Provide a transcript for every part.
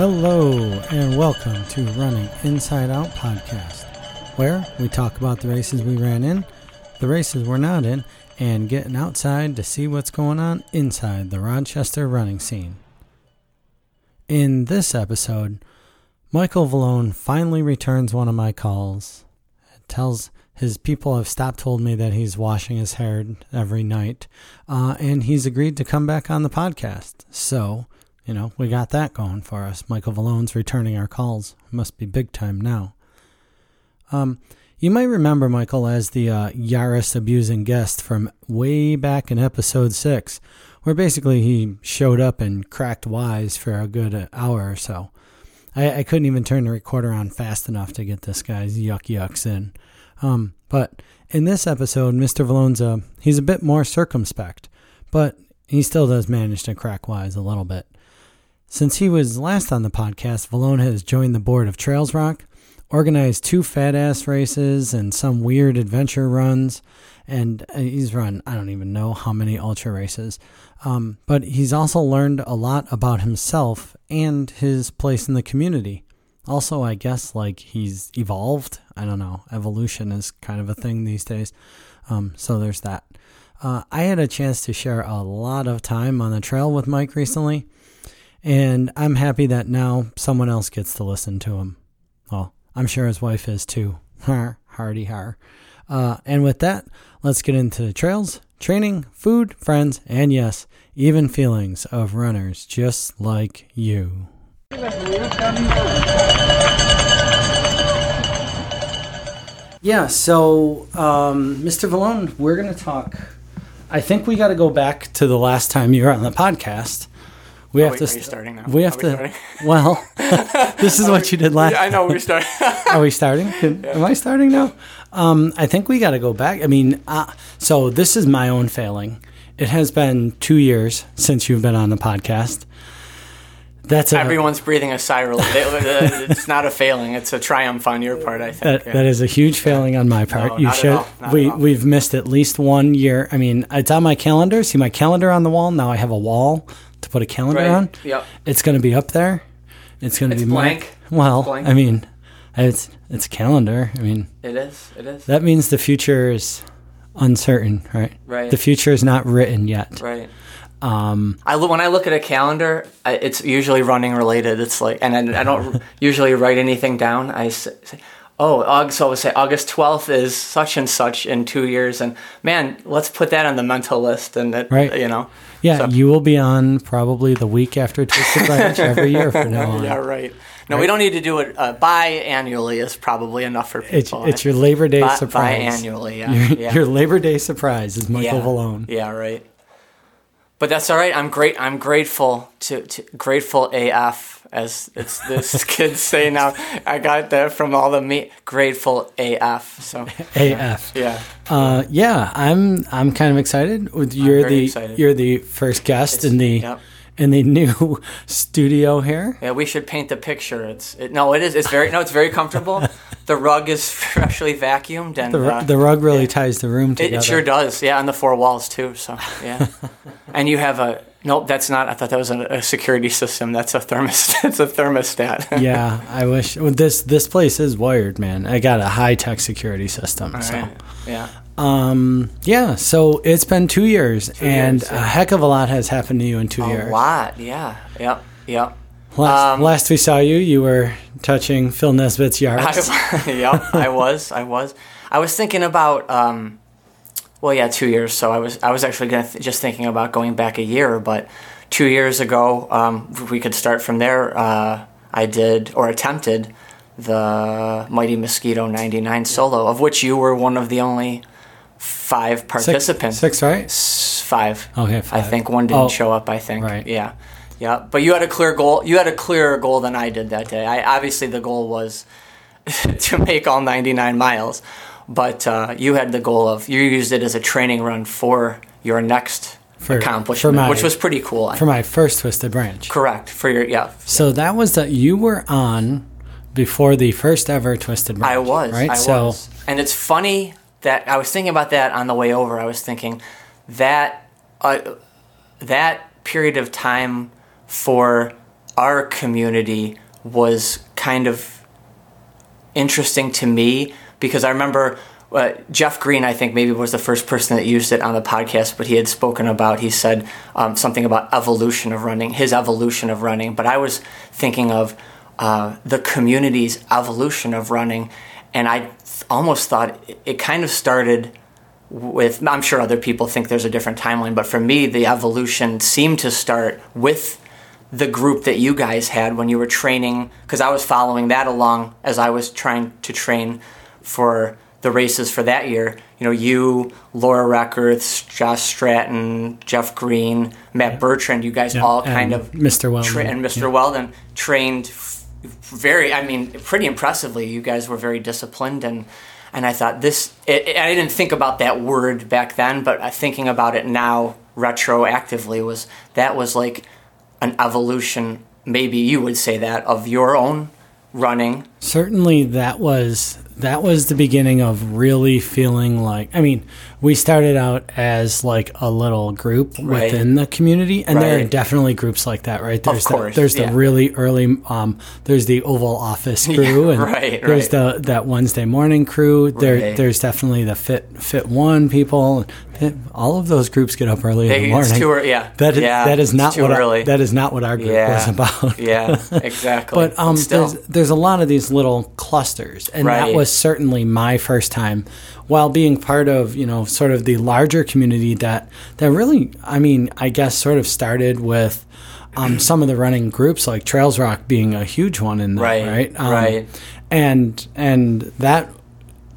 Hello, and welcome to Running Inside Out podcast, where we talk about the races we ran in, the races we're not in, and getting outside to see what's going on inside the Rochester running scene. In this episode, Michael Vallone finally returns one of my calls. It tells his people have stopped told me that he's washing his hair every night, uh, and he's agreed to come back on the podcast. So, you know, we got that going for us. Michael Vallone's returning our calls. Must be big time now. Um, you might remember Michael as the uh, Yaris abusing guest from way back in episode six, where basically he showed up and cracked wise for a good hour or so. I, I couldn't even turn the recorder on fast enough to get this guy's yuck yucks in. Um, but in this episode, Mr. Vallone's a, he's a bit more circumspect, but he still does manage to crack wise a little bit. Since he was last on the podcast, Vallone has joined the board of Trails Roc, organized two fat ass races and some weird adventure runs, and uh, he's run I don't even know how many ultra races. Um, but he's also learned a lot about himself and his place in the community. Also, I guess like he's evolved. I don't know. Evolution is kind of a thing these days. Um, so there's that. Uh, I had a chance to share a lot of time on the trail with Mike recently. And I'm happy that now someone else gets to listen to him. Well, I'm sure his wife is too. Har, hardy har. Uh, and with that, let's get into the trails, training, food, friends, and yes, even feelings of runners just like you. Yeah, so um, Mr. Vallone, we're going to talk. I think we got to go back to the last time you were on the podcast. We have wait, to. are you starting now? We have Are to. starting? Well, this is what you did last. Yeah, I know we're starting. Are we starting? Am I starting now? Um, I think we got to go back. I mean, uh, so this is my own failing. It has been two years since you've been on the podcast. That's a, Everyone's breathing a sigh of relief. It's not a failing; it's a triumph on your part. I think. That, yeah. that is a huge failing on my part. No, you should. we we've missed at least one year. I mean, it's on my calendar. See my calendar on the wall. Now I have a wall to put a calendar Right. on. Yep. It's going to be up there. It's going to be blank. My, well, Blank. I mean, it's it's a calendar. I mean, It is. It is. that means the future is uncertain, right? Right. The future is not written yet. Right. Um, I look when I look at a calendar. I, it's usually running related. It's like, and I, I don't usually write anything down. I say, oh, August. So I would say August twelfth is such and such in two years, and man, let's put that on the mental list. And it, Right. you know, yeah, So- you will be on probably the week after Twisted Branch every year from now on. yeah, right. No, we don't need to do it uh, biannually. Is probably enough for It's, people. it's your Labor Day Bi- surprise. biannually. Yeah. Your, yeah. your Labor Day surprise is Michael yeah. Vallone. Yeah, right. But that's all right. I'm great. I'm grateful to, to grateful AF as it's this kids say now. I got that from all the me grateful AF. So AF. yeah, Uh, yeah, I'm I'm kind of excited. You're the excited. you're the first guest in the yep. in the new studio here. yeah. We should paint the picture. It's it, no, it is. It's very no. It's very comfortable. the rug is freshly vacuumed and The, uh, the rug really ties the room together. it sure does, yeah, on the four walls too. So yeah, and you have a nope. That's not. I thought that was a, a security system. That's a thermostat. It's a thermostat. yeah, I wish well, this this place is wired, man. I got a high tech security system. so, Right. Yeah. um, yeah. So it's been two years, and years, a heck of a lot has happened to you in two A years. A lot. Yeah. Yep. Yep. Last, Um, last we saw you, you were touching Phil Nesbitt's yard. Yep. I was. I was. I was thinking about. Um, well, yeah, two years. So I was. I was actually gonna th- just thinking about going back a year, but two years ago, um, we could start from there. Uh, I did or attempted the Mighty Mosquito 99 solo, of which you were one of the only five participants. six, right? S- Five. Okay, I five. think one didn't Oh, show up. I think. right. Yeah. Yeah. But you had a clear goal. You had a clearer goal than I did that day. I obviously the goal was to make all 99 miles, but uh, you had the goal of you used it as a training run for your next For- accomplishment, for my- which was pretty cool. I For my first Twisted Branch. Correct for your yeah. So that was that you were on before the first ever Twisted Branch. I was. right. I so was. And it's funny that I was thinking about that on the way over. I was thinking that uh, that period of time for our community was kind of interesting to me because I remember uh, Jeff Green, I think maybe was the first person that used it on the podcast, but he had spoken about, he said um, something about evolution of running, his evolution of running. But I was thinking of uh, the community's evolution of running, and I th- almost thought it, it kind of started with, I'm sure other people think there's a different timeline, but for me, the evolution seemed to start with the group that you guys had when you were training, because I was following that along as I was trying to train for the races for that year. You know, you, Laura Reckerth, Josh Stratton, Jeff Green, Matt Bertrand, you guys Yeah, all and kind of Mr. Weldon. tra- and Mr. Yeah. Weldon trained f- very. I mean, pretty impressively. You guys were very disciplined, and and I thought this. It, it- I didn't think about that word back then, but thinking about it now retroactively was that was like an evolution. Maybe you would say that of your own running. certainly that was that was the beginning of really feeling like i mean we started out as like a little group Right. within the community and there are definitely groups like that right there's course, the, there's yeah. the really early um there's the oval office crew and right, there's right. the that wednesday morning crew there Right. there's definitely the fit fit one people All of those groups get up early in the morning too. Yeah, that is, yeah, that is not what our, that is not what our group Yeah. was about yeah, exactly. but um, there's there's a lot of these little clusters, and that was certainly my first time, while being part of you know sort of the larger community that that really, I mean, I guess sort of started with. Um, some of the running groups, like Trails Roc, being a huge one in that, Right, right? Um, right. And and that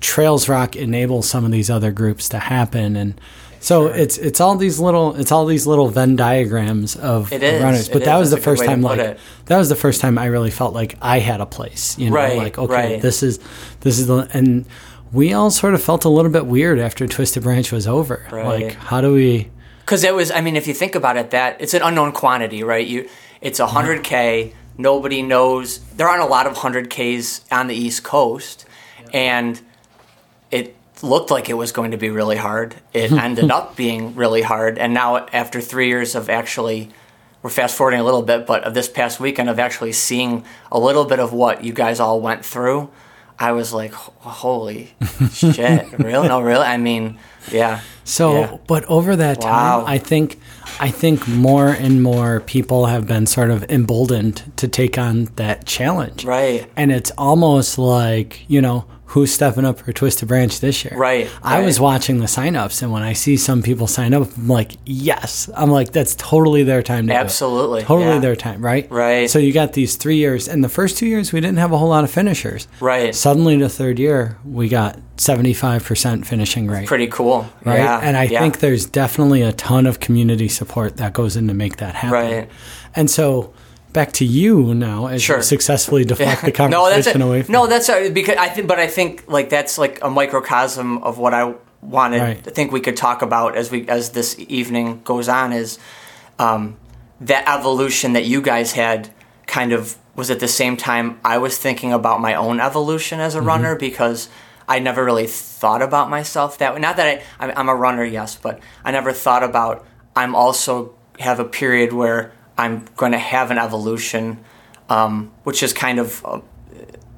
Trails Roc enables some of these other groups to happen, and so it's it's all these little it's all these little Venn diagrams of is, runners. But that is. was the That's good first time, like it. that was the first time I really felt like I had a place. You know, Right, like okay, right. this is this is the and we all sort of felt a little bit weird after Twisted Branch was over. Right. Like, how do we? because it was i mean if you think about it that it's an unknown quantity right you it's a 100k nobody knows there aren't a lot of 100ks on the east coast and it looked like it was going to be really hard it hmm. ended up being really hard and now after three years of actually we're fast forwarding a little bit but of this past weekend of actually seeing a little bit of what you guys all went through i was like holy shit really no really i mean yeah So, Yeah. but over that time, Wow. I think I think more and more people have been sort of emboldened to take on that challenge. Right. And it's almost like, you know, who's stepping up for Twisted Branch this year? Right, I was watching the signups and when I see some people sign up, I'm like, yes. I'm like, that's totally their time to. Absolutely, Totally yeah. their time, right? Right. So you got these three years and the first two years we didn't have a whole lot of finishers. Right. Suddenly the third year we got seventy five percent finishing rate pretty cool. right? Yeah, and I yeah. think there's definitely a ton of community support that goes in to make that happen. Right. And so back to you now as Sure. you successfully deflect the conversation no, that's it. away from No, that's uh, because I think, but I think like that's like a microcosm of what I wanted. Right. I think we could talk about as we as this evening goes on is um, that evolution that you guys had. Kind of was at the same time I was thinking about my own evolution as a Mm-hmm. runner because I never really thought about myself that way. Not that I, I'm a runner, yes, but I never thought about I'm also have a period where I'm going to have an evolution, um, which is kind of uh,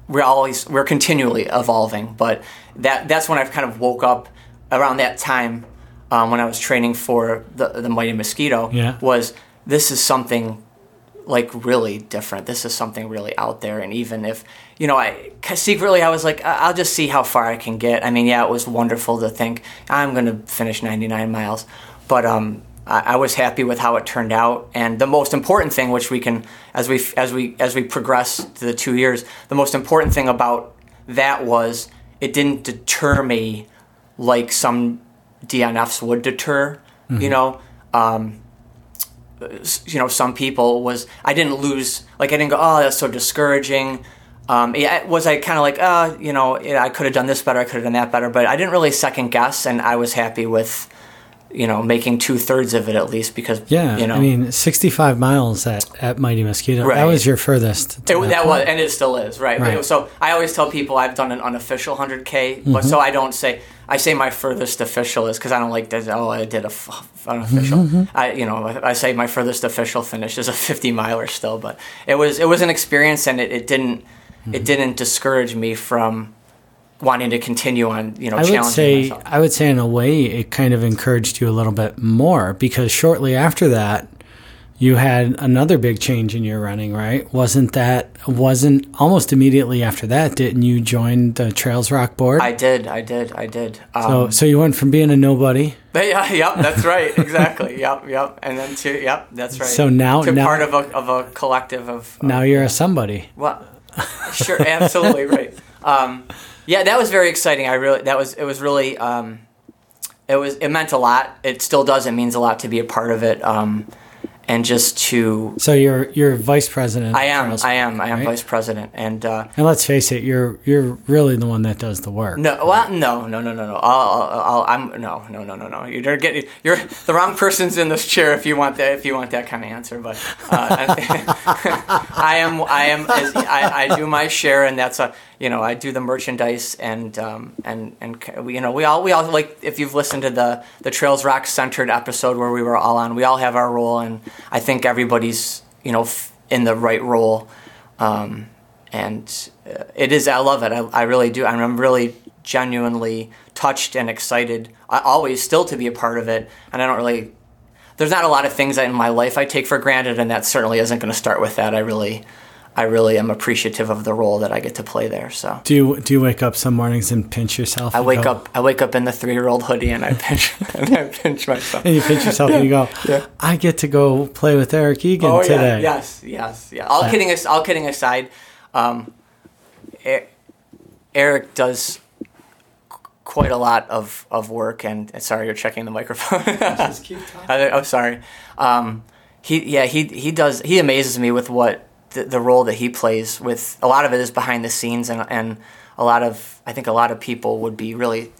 we're always we're continually evolving. But that that's when I've kind of woke up around that time um, when I was training for the the mighty mosquito. Yeah. was this is something like really different. This is something really out there. And even if, you know, I secretly I was like, I'll just see how far I can get. I mean, yeah, it was wonderful to think I'm going to finish 99 miles, but um, I, was happy with how it turned out. And the most important thing, which we can, as we as we as we progress to the two years, the most important thing about that was it didn't deter me like some DNFs would deter. You know. Um, you know some people was I didn't lose like I didn't go oh that's so discouraging. Um, yeah, was I kind of like uh you know I could have done this better I could have done that better but I didn't really second guess and I was happy with you know making two thirds of it at least because Yeah, you know I mean, 65 miles at, at Mighty Mosquito. That was your furthest. It, that was, and it still is, right? Right. So I always tell people I've done an unofficial 100K, Mm-hmm. but so I don't say I say my furthest official is because I don't like that. Oh, I did a f- unofficial. Mm-hmm. I, you know, I say my furthest official finish is a 50 miler still, but it was it was an experience, and it, it didn't Mm-hmm. it didn't discourage me from wanting to continue on. You know, I would say myself. I would say in a way it kind of encouraged you a little bit more because shortly after that you had another big change in your running, right? Wasn't that wasn't almost immediately after that didn't you join the Trails Roc board? I did, I did, I did. Um, so so you went from being a nobody yeah, yep, that's right, exactly, yep, yep, and then to yep, that's right. So now- to now- part of a of a collective of now you're a somebody. Well, sure, absolutely right. Um, yeah, that was very exciting. I really that was it was really um, it was it meant a lot. It still does. It means a lot to be a part of it, um, and just to So you're you're vice president. I am Trails I am I am right? vice president, and uh, And let's face it, you're you're really the one that does the work. no, well, no, no, no, no, no. I'll, I'll, I'll, I'm no, no, no, no, no. You're getting you're the wrong person's in this chair if you want that if you want that kind of answer. But uh, I am I am as, I, I do my share, and that's a you know I do the merchandise and um, and and you know we all we all like if you've listened to the the Trails Roc centered episode where we were all on, we all have our role, and I think everybody's you know f- in the right role. Um, and uh, it is i love it. I, I really do. I'm really genuinely touched and excited I, always still to be a part of it. And i don't really there's not a lot of things in my life i take for granted and that certainly isn't going to start with that. I really i really am appreciative of the role that i get to play there so Do you do you wake up some mornings and pinch yourself? i wake go- up i wake up in the three-year-old hoodie and i pinch and i pinch myself and you pinch yourself and you go, Yeah. I get to go play with Eric Egan Oh today. yeah, yes, yes, yeah. All kidding, as- all kidding aside, um, Eric does quite a lot of, of work. And and sorry, you're checking the microphone. I- oh, sorry. Um, he yeah he he does he amazes me with what the, the role that he plays. With a lot of it is behind the scenes, and and a lot of I think a lot of people would be really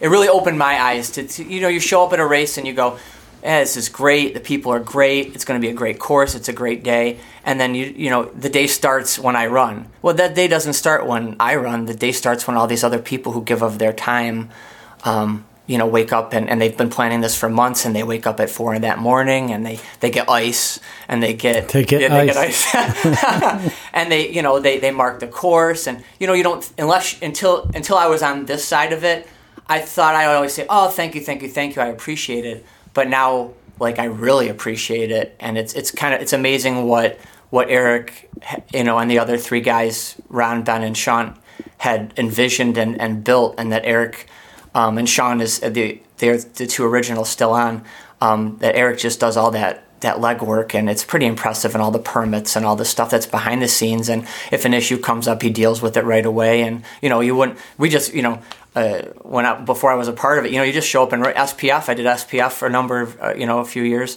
it really opened my eyes to, to you know you show up at a race and you go eh, this is great. The people are great. It's going to be a great course. It's a great day. And then you you know the day starts when i run. Well that day doesn't start when i run. The day starts when all these other people who give of their time um, you know wake up and, and they've been planning this for months and they wake up at four in that morning and they, they get ice and they get They get yeah, they ice. get ice and they you know they, they mark the course and you know you don't unless until until I was on this side of it I thought I would always say oh thank you thank you thank you I appreciate it but now like I really appreciate it and it's it's kind of it's amazing what what Eric you know and the other three guys Ron Ben and Sean had envisioned and, and built and that Eric um, and Sean is the they're the two originals still on. Um, that Eric just does all that that legwork and it's pretty impressive and all the permits and all the stuff that's behind the scenes and if an issue comes up he deals with it right away and you know you wouldn't we just you know uh, when I, before I was a part of it you know you just show up and SPF I did SPF for a number of uh, you know a few years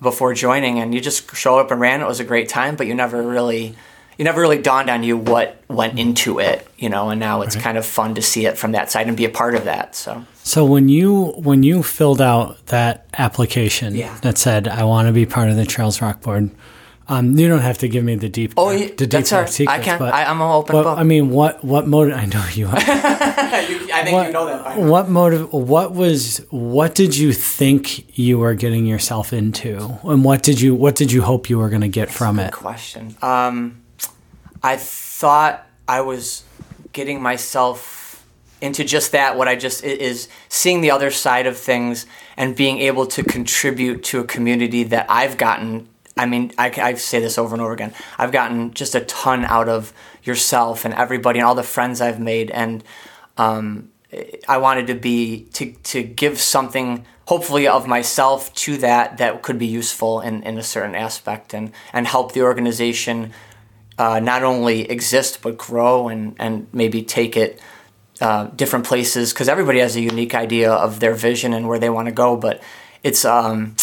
before joining and you just show up and ran. It was a great time but you never really you never really dawned on you what went into it you know and now it's kind of fun to see it from that side and be a part of that so So when you when you filled out that application Yeah. that said I want to be part of the Trails Roc Board, um, you don't have to give me the deep Oh, the deep that's right. secrets. I can. but I, I'm an open what- book. I mean, what what motive? I know you. Are. I think what, you know that. By what motive? What was? What did you think you were getting yourself into, and what did you what did you hope you were going to get from it? question. Um, I thought I was getting myself into just that. What I just is seeing the other side of things and being able to contribute to a community that I've gotten. I mean, I, I say this over and over again. I've gotten just a ton out of yourself and everybody and all the friends I've made, and um, I wanted to be to to give something hopefully of myself to that that could be useful in, in a certain aspect and and help the organization uh, not only exist but grow and and maybe take it uh, different places because everybody has a unique idea of their vision and where they want to go but it's um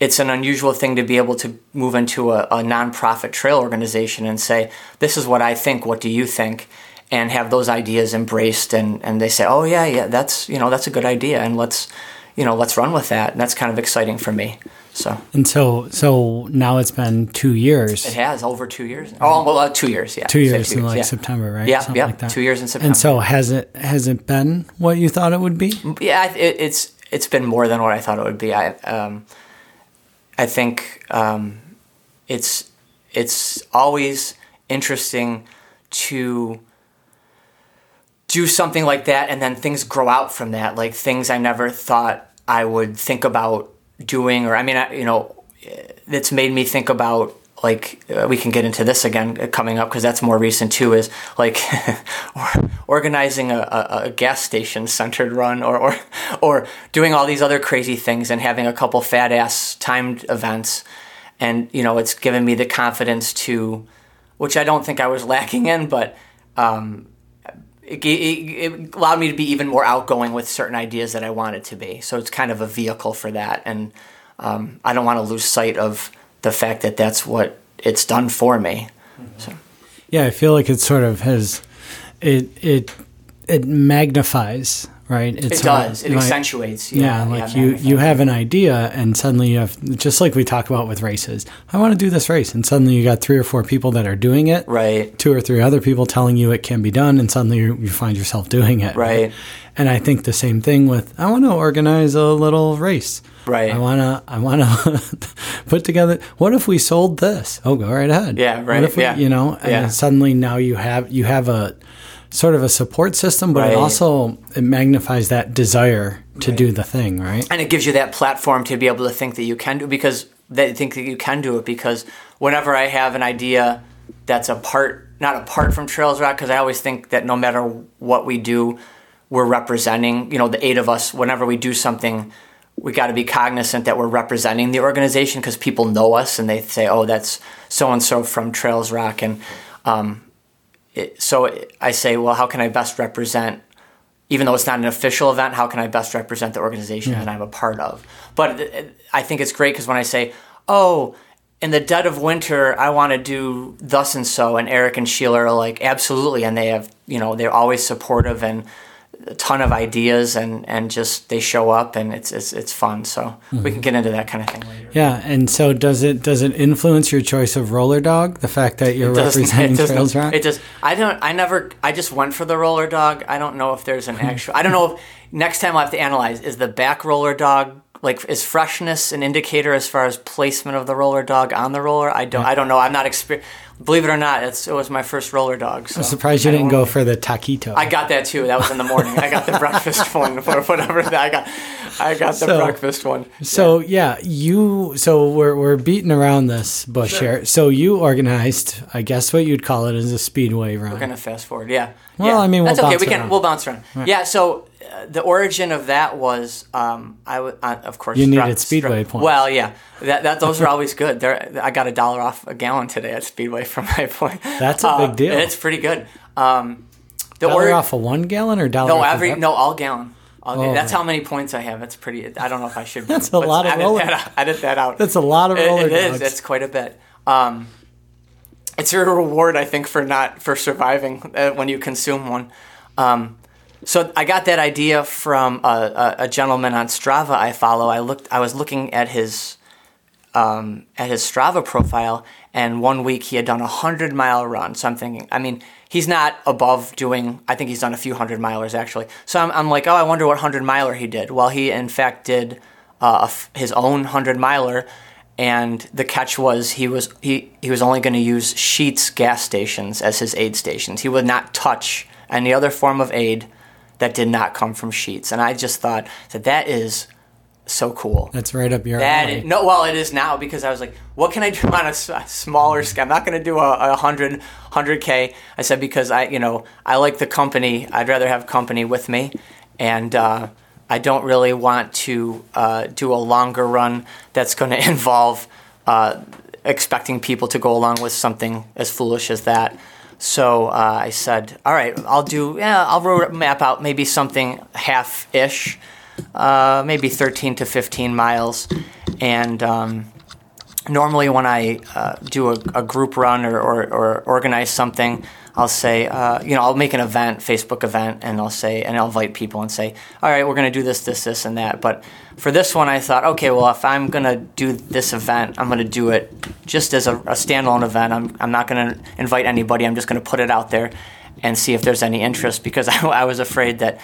it's an unusual thing to be able to move into a, a nonprofit trail organization and say, "This is what I think. What do you think?" and have those ideas embraced, and, and they say, "Oh yeah, yeah, that's you know that's a good idea, and let's you know let's run with that." And that's kind of exciting for me. So And so, so now it's been two years. it has over two years. Oh, well, uh, two years. Yeah, two years in like yeah. September, right? Yeah, Something yeah, like that. two years in September. And so, has it has it been what you thought it would be? Yeah, it, it's it's been more than what I thought it would be. I um, I think um, it's it's always interesting to do something like that, and then things grow out from that. Like things I never thought I would think about doing, or I mean, you know, it's made me think about like uh, we can get into this again uh, coming up because that's more recent too is like organizing a, a, a gas station centered run or, or or doing all these other crazy things and having a couple fat ass timed events. And you know it's given me the confidence to which I don't think I was lacking in but um, it, it, it allowed me to be even more outgoing with certain ideas that I wanted to be. So it's kind of a vehicle for that, and um, I don't want to lose sight of the fact that that's what it's done for me. So Yeah, I feel like it sort of has it it it magnifies, right? it sort of does. It like- accentuates. Yeah, Yeah, like you you have an idea and suddenly you have just like we talk about with races. I want to do this race and suddenly you got three or four people that are doing it. right. Two or three other people telling you it can be done and suddenly you, you find yourself doing it. Right. And I think the same thing with I want to organize a little race. Right. I want to I want to put together what if we sold this? Oh, go right ahead. Yeah, right, What if we, yeah. you know, and Yeah. suddenly now you have you have a sort of a support system, but it also it magnifies that desire to do the thing, right? and it gives you that platform to be able to think that you can do because they think that you can do it because whenever I have an idea that's apart not apart from Trails Roc because I always think that no matter what we do we're representing you know the eight of us whenever we do something we got to be cognizant that we're representing the organization because people know us and they say oh that's so and so from Trails Roc and um, it, so I say well how can I best represent even though it's not an official event, how can I best represent the organization that I'm a part of? But it- I think it's great because when I say, oh, in the dead of winter, I want to do thus and so, and Eric and Sheila are like, absolutely, and they have, you know, they're always supportive and a ton of ideas, and and just they show up, and it's it's it's fun. So mm-hmm. we can get into that kind of thing later. Yeah, and so does it does it influence your choice of roller dog? The fact that you're representing it Trails Roc? It just I don't I never I just went for the roller dog. I don't know if there's an hmm. actual I don't know if next time I'll have to analyze is the back roller dog like is freshness an indicator as far as placement of the roller dog on the roller? I don't I don't know. I'm not exper- believe it or not, it's, it was my first roller dog. So I'm surprised you didn't go for the taquito. I got that too. That was in the morning. I got the breakfast one or whatever. that- I got I got the So- breakfast one. So yeah, you. So we're we're beating around this bush here. So you organized, I guess what you'd call it, as a speedway run. We're gonna fast forward. Yeah. Well, yeah. I mean, we'll that's okay. We can around. we'll bounce around. Yeah. So the origin of that was um, I w- uh, of course You needed Speedway points. Well, yeah. That, that those are always good. They're, I got a dollar off a gallon today at Speedway from my point. That's a Uh, big deal. It's pretty good. Um, the dollar ori- off a one gallon or dollar? no every no all gallon. All Oh, that's how many points I have. That's pretty. I don't know if I should. That's a lot of edit roller- That edit that out. That's a lot of roller it dogs. It's quite a bit. Um, it's your reward, I think, for not for surviving uh, when you consume one. Um, so I got that idea from a, a, gentleman on Strava I follow. I looked. I was looking at his um, at his Strava profile, and one week he had done a hundred mile run. So I'm thinking, I mean, he's not above doing. I think he's done a few hundred milers actually. So I'm, I'm like, oh, I wonder what hundred miler he did. Well, he in fact did uh, his own hundred miler, and the catch was he was he he was only going to use Sheets gas stations as his aid stations. He would not touch any other form of aid that did not come from Sheets. And I just thought that that is so cool. That's right up your That alley. is, no, well, it is now because I was like, what can I do on a, s- a smaller scale? I'm not going to do a, a hundred hundred k. I said because I, you know, I like the company. I'd rather have company with me, and uh, I don't really want to uh, do a longer run that's going to involve uh, expecting people to go along with something as foolish as that. So uh, I said, all right, I'll do. Yeah, I'll road map out maybe something half ish uh, maybe 13 to 15 miles. And um, normally, when I uh, do a, a group run or, or, or organize something, I'll say, uh, you know, I'll make an event, Facebook event, and I'll say, and I'll invite people and say, all right, we're going to do this, this, this, and that. But for this one, I thought, okay, well, if I'm going to do this event, I'm going to do it just as a, a standalone event. I'm, I'm not going to invite anybody. I'm just going to put it out there and see if there's any interest because I, I was afraid that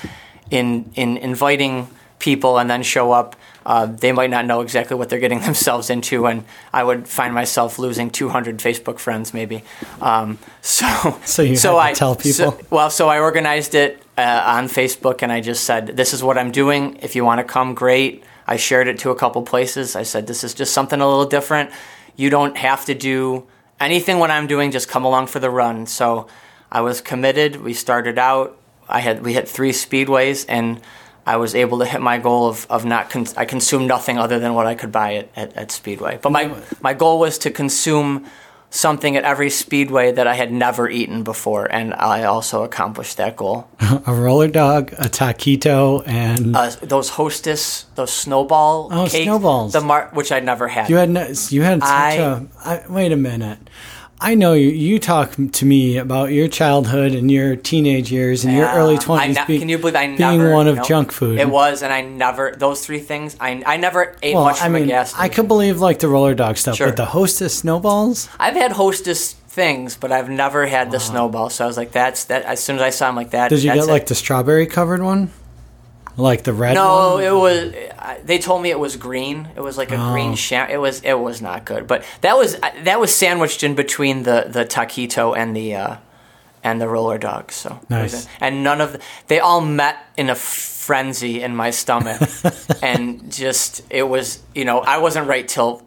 in in inviting people and then show up, uh, they might not know exactly what they're getting themselves into, and I would find myself losing 200 Facebook friends maybe. Um, so, So you had to I tell so- people? well, so I organized it uh, on Facebook, and I just said, "This is what I'm doing. If you want to come, great." I shared it to a couple places. I said, "This is just something a little different. You don't have to do anything what I'm doing. Just come along for the run." So I was committed. We started out. I had we hit three speedways, and I was able to hit my goal of, of not cons- I consumed nothing other than what I could buy at, at, at Speedway. But my my goal was to consume something at every speedway that I had never eaten before, and I also accomplished that goal. a roller dog, a taquito, and Uh, those Hostess, those snowball Oh, cakes, snowballs. the mar- which I'd never had. you had no, you had I- a. I, wait a minute. I know you. You talk to me about your childhood and your teenage years and your Yeah. early I twenties. ne- can you believe I being never one of junk food? It was, and I never those three things. I I never ate well, much I from mean, a gas station. I could believe like the roller dog stuff, Sure. but the Hostess snowballs. I've had Hostess things, but I've never had the snowball. So I was like, that's that. As soon as I saw, him like that. Did you get like the strawberry covered one, like the red No, one? it was. They told me it was green. It was like a Oh. green sham. It was. It was not good. But that was that was sandwiched in between the the taquito and the uh, and the roller dog. So Nice. and none of the, they all met in a frenzy in my stomach, and just it was. You know, I wasn't right till.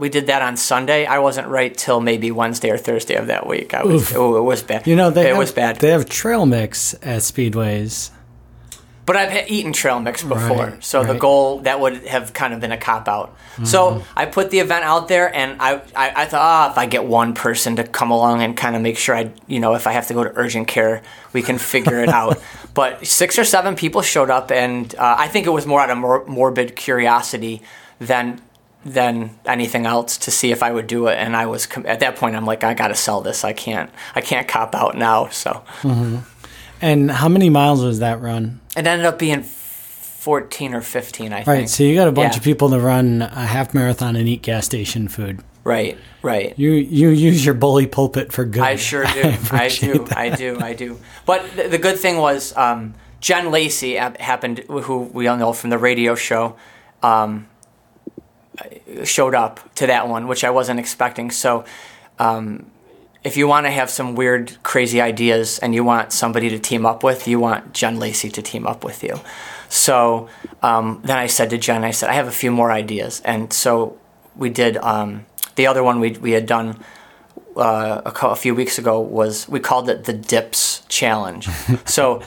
We did that on Sunday. I wasn't right till maybe Wednesday or Thursday of that week. I was. Oof. Oh, it was bad. You know they it have, was bad. They have trail mix at speedways. But I've eaten trail mix before, Right, so the right. Mm-hmm. goal that would have kind of been a cop out. So I put the event out there, and I, I, I thought, ah, if I get one person to come along and kind of make sure I, you know, if I have to go to urgent care, we can figure it out. But six or seven people showed up, and uh, I think it was more out of mor- morbid curiosity than than anything else to see if I would do it. And I was com- at that point, I'm like, I got to sell this. I can't, I can't cop out now. So And how many miles was that run? it ended up being 14 or 15, I think. Right, so you got a bunch Yeah. of people to run a half marathon and eat gas station food. Right, right. You you use your bully pulpit for good. I sure do. I, appreciate do. that. I do. I do. But the, the good thing was um, Jen Lacey happened, who we all know from the radio show, um, showed up to that one, which I wasn't expecting. So. Um, if you want to have some weird, crazy ideas and you want somebody to team up with, you want Jen Lacey to team up with you. So um, then I said to Jen, I said, I have a few more ideas. And so we did um, the other one we, we had done uh, a, a few weeks ago was we called it the Dips Challenge. so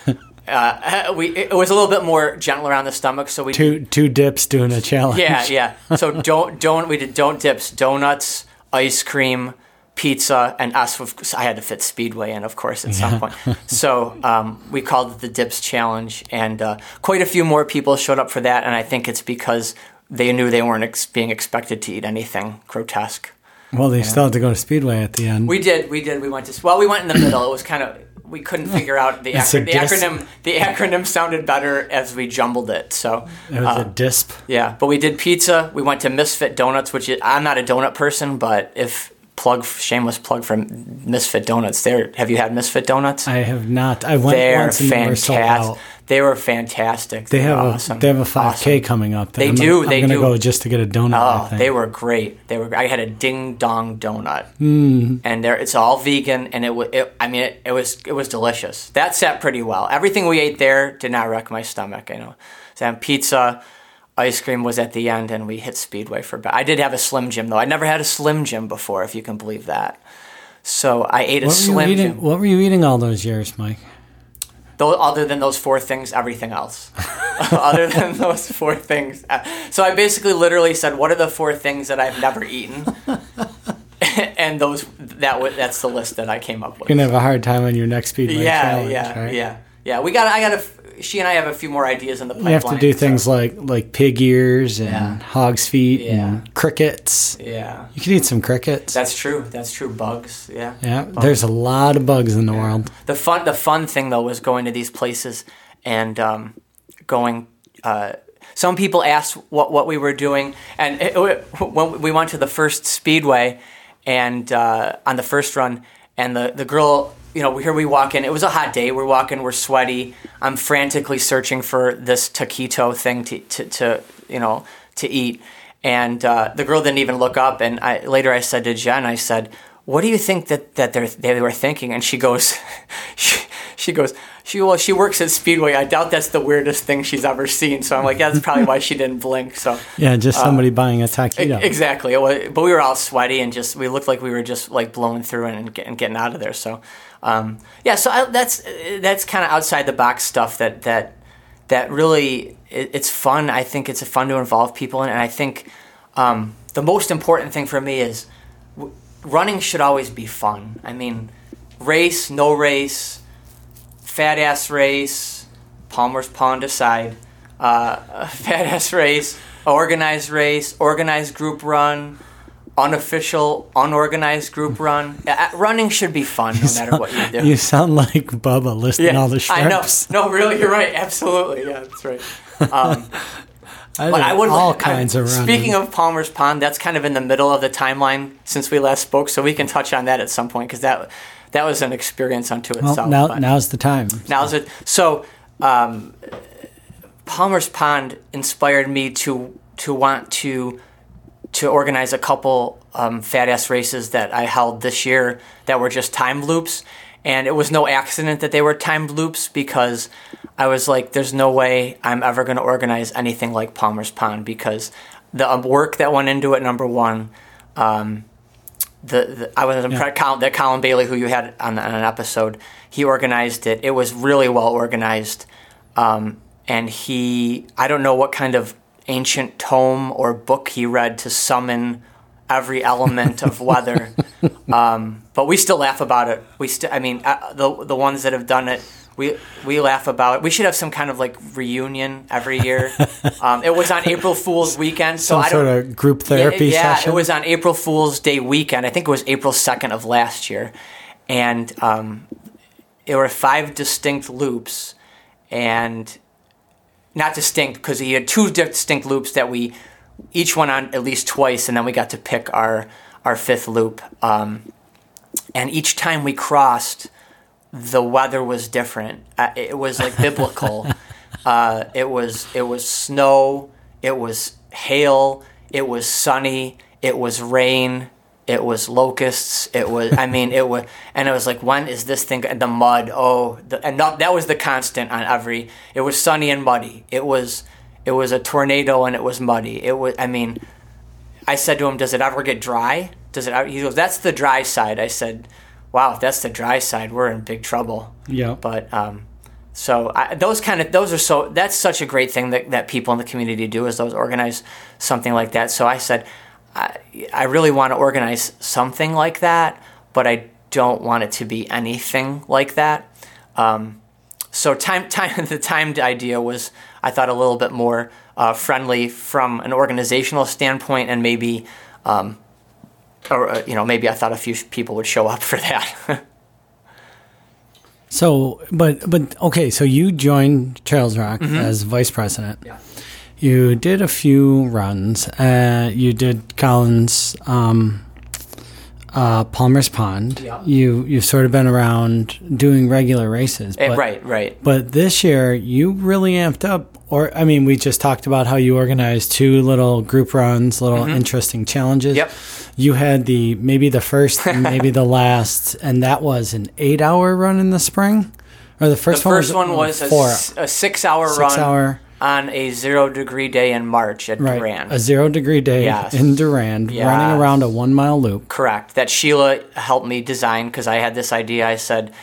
uh, we it was a little bit more gentle around the stomach. So we two two dips doing a challenge. yeah, yeah. So don't don't we did don't dips, donuts, ice cream, pizza, and us. I had to fit Speedway in, of course, at some point. So um, we called it the Dips Challenge, and uh, quite a few more people showed up for that. And I think it's because they knew they weren't ex- being expected to eat anything grotesque. Well, they still had to go to Speedway at the end. We did, we did. We went to well, we went in the middle. It was kind of we couldn't figure out the, acro- the acronym. The acronym sounded better as we jumbled it. So it was a disp. Yeah, but we did pizza. We went to Misfit Donuts, which is, I'm not a donut person, but if plug shameless plug for Misfit Donuts, there have you had Misfit Donuts? I have not. I went They're once and they were sold fantastic. out. They were fantastic. They have awesome. a they have a five k Awesome. coming up. They I'm, do, I'm they gonna go just to get a donut. I Oh, they were great. They were. I had a ding dong donut, Hmm. and there it's all vegan, and it was. It, I mean, it, it was it was delicious. That sat pretty well. Everything we ate there did not wreck my stomach. I know. So then pizza, ice cream was at the end, and we hit Speedway for. ba- I did have a Slim Jim though. I never had a Slim Jim before, if you can believe that. So I ate a What you Slim eating, Jim. what were you eating all those years, Mike? Though, other than those four things, everything else. other than those four things. Uh, So I basically literally said, "What are the four things that I've never eaten?" and those that that's the list that I came up with. You're gonna have a hard time on your next Speedway yeah, challenge. yeah, right? yeah, yeah. We got. I got to. She and I have a few more ideas in the pipeline. You have to do so- things like like pig ears and Yeah. hog's feet Yeah. and crickets. Yeah, You can eat some crickets. that's true. That's true. Bugs. Yeah. yeah, there's a lot of bugs in the world. The fun, the fun thing though was going to these places and um, going. Uh, some people asked what what we were doing, and it, it- when we went to the first speedway, and uh, on the first run, and the the girl, you know, here we walk in. It was a hot day. We're walking. We're sweaty. I'm frantically searching for this taquito thing to to, to you know to eat, and uh, the girl didn't even look up. And I later I said to Jen, I said what do you think that that they're, they were thinking? And she goes, she, she goes, she well, she works at Speedway. I doubt that's the weirdest thing she's ever seen. So I'm like, yeah, that's probably why she didn't blink. So Yeah, just Uh, somebody buying a taquito. exactly. Was, but we were all sweaty and just we looked like we were just like blowing through and, and getting out of there. So um, yeah, so I, that's that's kind of outside the box stuff that that that really it, it's fun. I think it's fun to involve people in, and I think um, the most important thing for me is w- running should always be fun. I mean, race, no race, fat ass race, Palmer's Pond aside, uh, fat ass race, organized race, organized group run, unofficial, unorganized group run. Uh, running should be fun no matter what you do. You sound like Bubba listing all the I know. No, really, you're right. Absolutely, yeah, that's right. Um, I, but I would all I- kinds of running. Speaking of Palmer's Pond, that's kind of in the middle of the timeline since we last spoke, so we can touch on that at some point because that that was an experience unto well, itself. now now's the time. Now's it. So, um, Palmer's Pond inspired me to to want to to organize a couple um, fat ass races that I held this year that were just timed loops, and it was no accident that they were timed loops because I was like, "There's no way I'm ever going to organize anything like Palmer's Pond because the um, work that went into it. Number one." Um, the, the I was impressed. Colin, that Colin Bailey, who you had on, on an episode, he organized it. It was really well organized, um, and he I don't know what kind of ancient tome or book he read to summon every element of weather, um, but we still laugh about it. We still, I mean, uh, the the ones that have done it. We, we laugh about it. We should have some kind of like reunion every year. Um, it was on April Fool's weekend, so Some I don't sort of group therapy yeah, yeah, session. it was on April Fool's Day weekend. I think it was April 2nd of last year. And um, there were five distinct loops. And not distinct because he had two distinct loops that we each went on at least twice. And then we got to pick our, our fifth loop. Um, and each time we crossed, the weather was different. Uh, it was like biblical. Uh, it was it was snow. It was hail. It was sunny. It was rain. It was locusts. It was I mean it was and it was like when is this thing the mud? Oh, the, and not, that was the constant on every. It was sunny and muddy. It was it was a tornado and it was muddy. It was I mean, I said to him, "Does it ever get dry?" Does it? ever-" He goes, "That's the dry side." I said, "Wow, if that's the dry side, we're in big trouble." yeah. But um, so I, those kind of those are so that's such a great thing that, that people in the community do is those organize something like that. So I said, I, I really want to organize something like that, but I don't want it to be anything like that. Um, so time time the timed idea was I thought a little bit more uh, friendly from an organizational standpoint, and maybe. Um, or uh, you know, maybe I thought a few people would show up for that. So, but but okay, so you joined Trails Roc as vice president. Mm-hmm. Yeah. You did a few runs. Uh, you did Collins, um, uh, Palmer's Pond. Yeah. You you've sort of been around doing regular races, Eh, but, right, right. But this year, you really amped up. Or I mean, we just talked about how you organized two little group runs, little interesting challenges. Mm-hmm. Yep. You had the maybe the first, and maybe the last, and that was an eight-hour run in the spring, or the The first one. first one was a, four, s- a six-hour six run hour. On a zero-degree day in March at Right, Durand. a zero degree day Yes. in Durand, Yes. running around a one mile loop. Correct. That Sheila helped me design because I had this idea. I said,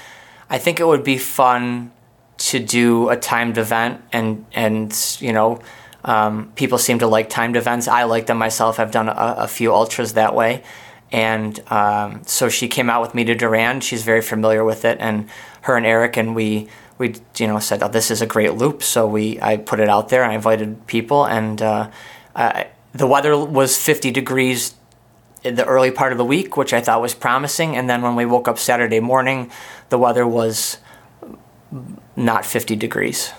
I think it would be fun to do a timed event, and and you know, um, people seem to like timed events. I like them myself. I've done a, a few ultras that way, and um, so she came out with me to Durand. She's very familiar with it, and her and Eric and we we you know said, oh, this is a great loop. So we I put it out there. I invited people, and uh, I, the weather was 50 degrees in the early part of the week, which I thought was promising. And then when we woke up Saturday morning, the weather was not 50 degrees.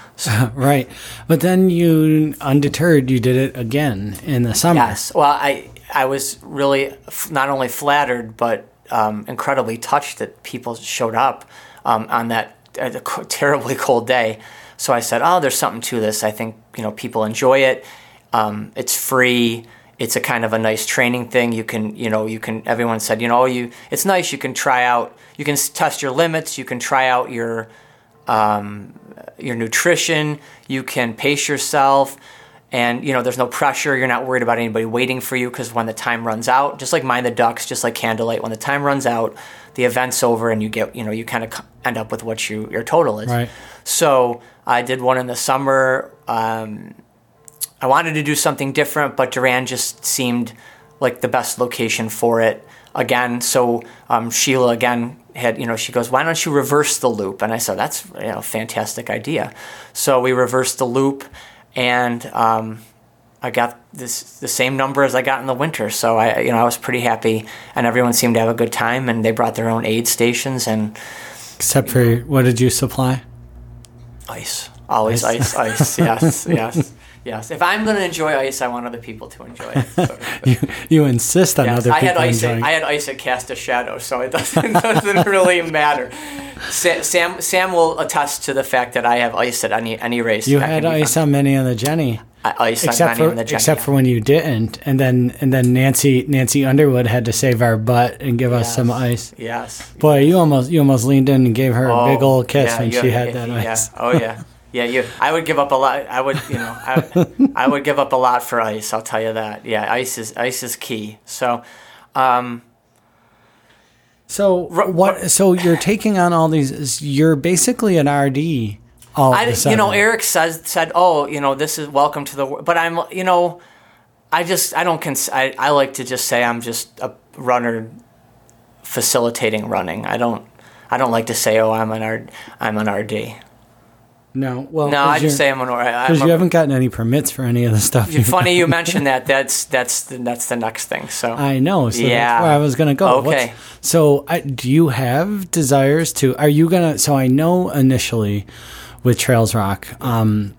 right. But then you, undeterred, you did it again in the summer. Yes. Well, I I was really f- not only flattered but um, incredibly touched that people showed up um, on that the terribly cold day. So I said, "Oh, there's something to this. I think you know people enjoy it. Um, it's free." It's a kind of a nice training thing. You can, you know, you can. Everyone said, you know, you. It's nice. You can try out. You can test your limits. You can try out your um, your nutrition. You can pace yourself, and you know there's no pressure. You're not worried about anybody waiting for you because when the time runs out, just like mind the ducks, just like candlelight, when the time runs out, the event's over, and you get you know you kind of end up with what you your total is. Right. So I did one in the summer. Um, I wanted to do something different, but Durand just seemed like the best location for it. Again, so um, Sheila again had you know she goes, why don't you reverse the loop? And I said that's you know fantastic idea. So we reversed the loop, and um, I got this the same number as I got in the winter. So I you know I was pretty happy, and everyone seemed to have a good time, and they brought their own aid stations and Except for, what did you supply? ice, always Ice. ice, ice. yes, yes. Yes, if I'm going to enjoy ice, I want other people to enjoy it. You, you insist on Yes, other I people had ice. At. I had ice at Cast a Shadow, so it doesn't, doesn't really matter. Sa- Sam Sam will attest to the fact that I have ice at any any race. you had ice on many on the Genny. I- ice except for in the Genny, except for when you didn't, and then and then Nancy Nancy Underwood had to save our butt and give us Yes. some ice. Yes. Boy, you almost you almost leaned in and gave her a big Oh, old kiss yeah, when you- she had yeah, that yeah. ice. Oh yeah. Yeah, you. I would give up a lot. I would, you know, I, I would give up a lot for ice. I'll tell you that. Yeah, ice is ice is key. So, um, So what? So you're taking on all these. You're basically an RD. All I, of a sudden. you know, Eric says said, "Oh, you know, this is welcome to the." wor-" But I'm, you know, I just I don't cons- I, I like to just say I'm just a runner facilitating running. I don't I don't like to say, "Oh, I'm an R, I'm an RD." No, well, No, I just say I'm an. I'm because you haven't gotten any permits for any of the stuff. funny you mentioned that. That's that's the, that's the next thing. So I know. So Yeah. that's where I was going to go. What's- Okay. so I, do you have desires to? Are you gonna? So I know initially with Trails Roc, um,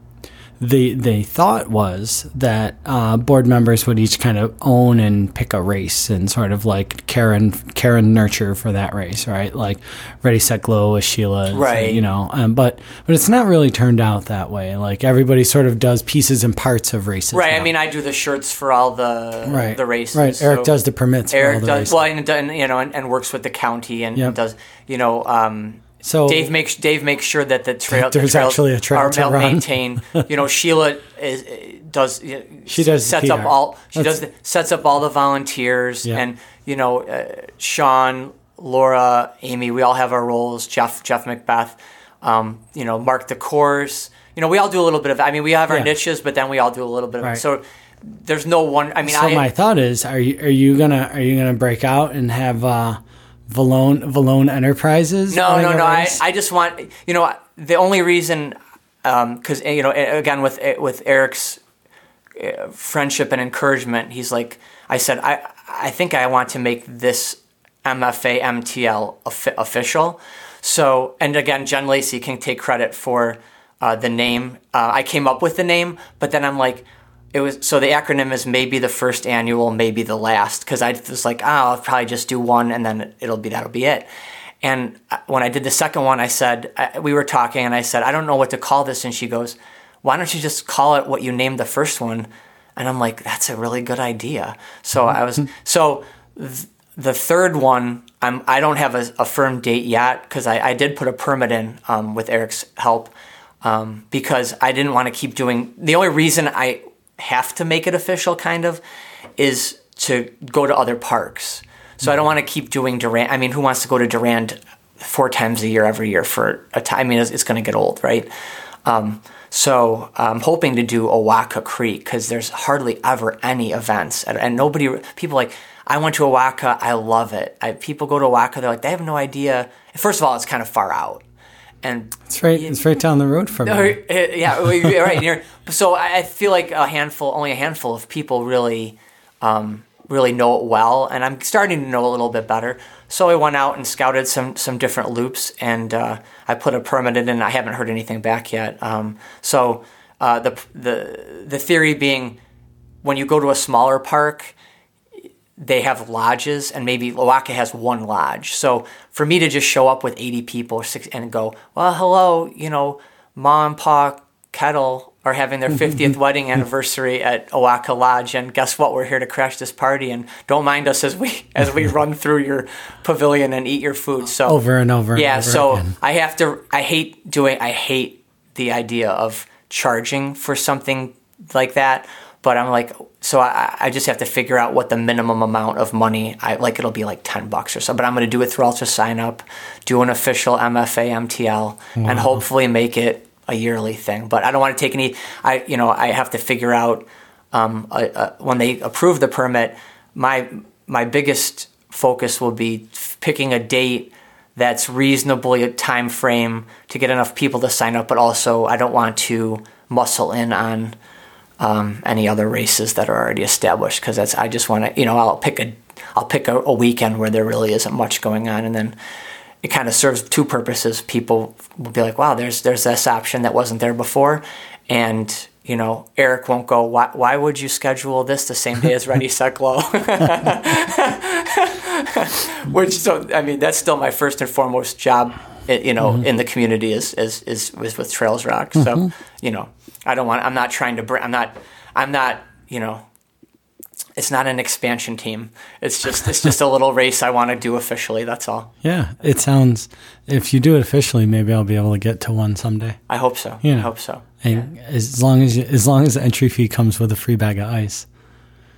the the thought was that uh, board members would each kind of own and pick a race and sort of like Karen Karen nurture for that race, right? Like Ready Set Glow with Sheila, and Right. You know, um, but but it's not really turned out that way. Like everybody sort of does pieces and parts of races. right. I mean, I do the shirts for all the right, the races. Right, Eric so- does the permits. for all Eric the does races. well, and, and you know, and, and works with the county and, Yep. does you know. Um, So Dave makes Dave makes sure that the trail the trails actually a trail are to well run. maintained. You know, Sheila is, does She does sets up all she That's- does the, sets up all the volunteers Yeah. and you know uh, Sean, Laura, Amy. We all have our roles. Jeff Jeff Macbeth. Um, you know, Mark the course. You know, we all do a little bit of. I mean, we have our Yeah. niches, but then we all do a little bit of. Right. So there's no one. I mean, So I my thought is, are you are you gonna are you gonna break out and have uh, Valone Valone Enterprises? No, no, no. I. I just want you know the only reason um, because eh, you know eh, again with eh, with Eric's friendship and encouragement, he's like I said I I think I want to make this MFA MTL offi- official. So and again, Jen Lacey can take credit for uh, the name. Uh, I came up with the name, but then I'm like. It was so the acronym is maybe the first annual, maybe the last. Because I was like, oh, I'll probably just do one, and then it'll be that'll be it. And when I did the second one, I said, I, we were talking, and I said, I don't know what to call this. And she goes, Why don't you just call it what you named the first one? And I'm like, That's a really good idea. So I was, so th- the third one, I'm, I don't have a, a firm date yet because I, I did put a permit in um, with Eric's help um, because I didn't want to keep doing, the only reason I have to make it official kind of is to go to other parks. So I don't want to keep doing Durand. I mean, who wants to go to Durand four times a year every year for a time? I mean, it's, it's going to get old, right? Um, so I'm hoping to do Oatka Creek because there's hardly ever any events, and, and nobody, people like, I went to Oatka, I love it. I, people go to Oatka, they're like, they have no idea. First of all, it's kind of far out, and It's right. It's right down the road from me. yeah, right. So I I feel like a handful, only a handful of people really, um, really know it well, and I'm starting to know a little bit better. So I went out and scouted some some different loops, and uh, I put a permit in, and I haven't heard anything back yet. Um, so uh, the the the theory being, when you go to a smaller park, they have lodges and maybe Lowaka has one lodge. So for me to just show up with 80 people or six and go, well, hello, you know, mom and pa Kettle are having their 50th wedding anniversary at Oatka Lodge and guess what? We're here to crash this party and don't mind us as we as we run through your pavilion and eat your food. So Over and over. yeah, and over so again. I have to. I hate doing. I hate the idea of charging for something like that. But I'm like, so I, I just have to figure out what the minimum amount of money. I like it'll be like ten bucks or so. But I'm going to do it through UltraSignup, do an official MFA MTL, and hopefully make it a yearly thing. But I don't want to take any. I you know I have to figure out um, a, a, when they approve the permit. My my biggest focus will be picking a date that's reasonably a time frame to get enough people to sign up, but also I don't want to muscle in on um, any other races that are already established because that's I just want to you know I'll pick a I'll pick a, a weekend where there really isn't much going on, and then it kind of serves two purposes. People will be like, "Wow, there's there's this option that wasn't there before," and you know, Eric won't go. Why, why would you schedule this the same day as Ready Set Glow? Which so I mean that's still my first and foremost job, eh, you know, mm-hmm. in the community is is is, is with Trails Roc. So mm-hmm. you know, I don't want. I'm not trying to. br- I'm not. I'm not. You know, it's not an expansion team. It's just it's just a little race I want to do officially. That's all. Yeah, it sounds. If you do it officially, maybe I'll be able to get to one someday. I hope so. Yeah. I hope so. And as long as you, as long as the entry fee comes with a free bag of ice,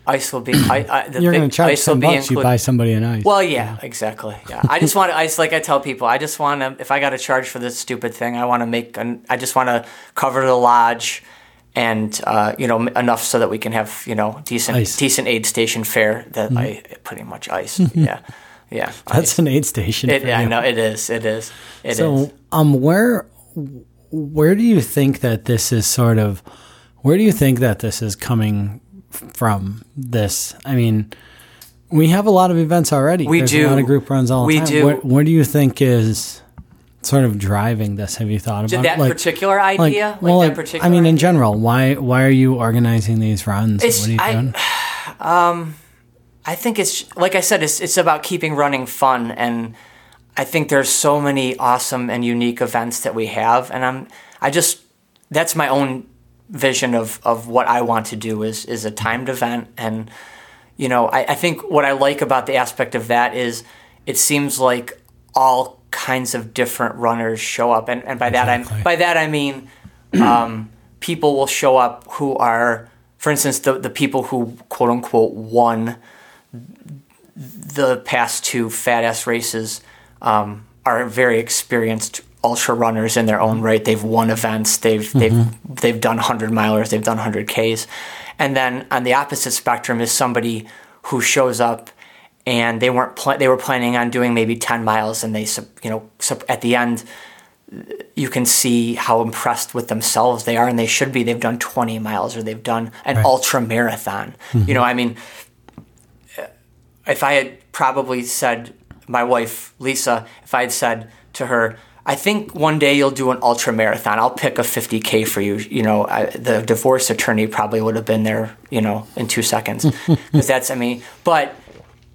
Ice will be. I, I, the you're going to charge ice be bucks. You buy somebody an ice. Well, yeah, exactly. Yeah, I just want to. I just like I tell people, I just want to. If I got to charge for this stupid thing, I want to make. An, I just want to cover the lodge, and uh, you know enough so that we can have you know decent Ice. decent aid station fare that I pretty much ice. yeah, yeah. That's ice. an aid station. It, I know it is. It is. It is. So, um, where where do you think that this is sort of? Where do you think that this is coming from? This, I mean, we have a lot of events already. We There's do. A lot of group runs all the We time. do. What, what do you think is sort of driving this? Have you thought about that it? particular idea, like well, that like, particular I mean, in general, why why are you organizing these runs? What are you I- doing? Um, I think it's like I said, it's it's about keeping running fun, and I think there's so many awesome and unique events that we have, and I'm I just that's my own vision of of what I want to do is is a timed event, and you know I, I think what I like about the aspect of that is it seems like all kinds of different runners show up, and and by that Exactly. I by that I mean um, people will show up who are, for instance, the the people who quote unquote won the past two fat ass races um, are very experienced ultra runners in their own right. They've won events. They've they've mm-hmm. they've done hundred milers. They've done hundred Ks, and then on the opposite spectrum is somebody who shows up and they weren't pl- they were planning on doing maybe ten miles, and they you know at the end you can see how impressed with themselves they are, and they should be. They've done 20 miles or they've done an Right. ultra marathon. You mm-hmm. know, I mean, if I had probably said, my wife, Lisa, if I had said to her, I think one day you'll do an ultra marathon. I'll pick a 50K for you. You know, I, the divorce attorney probably would have been there, you know, in two seconds. Because that's, I mean, but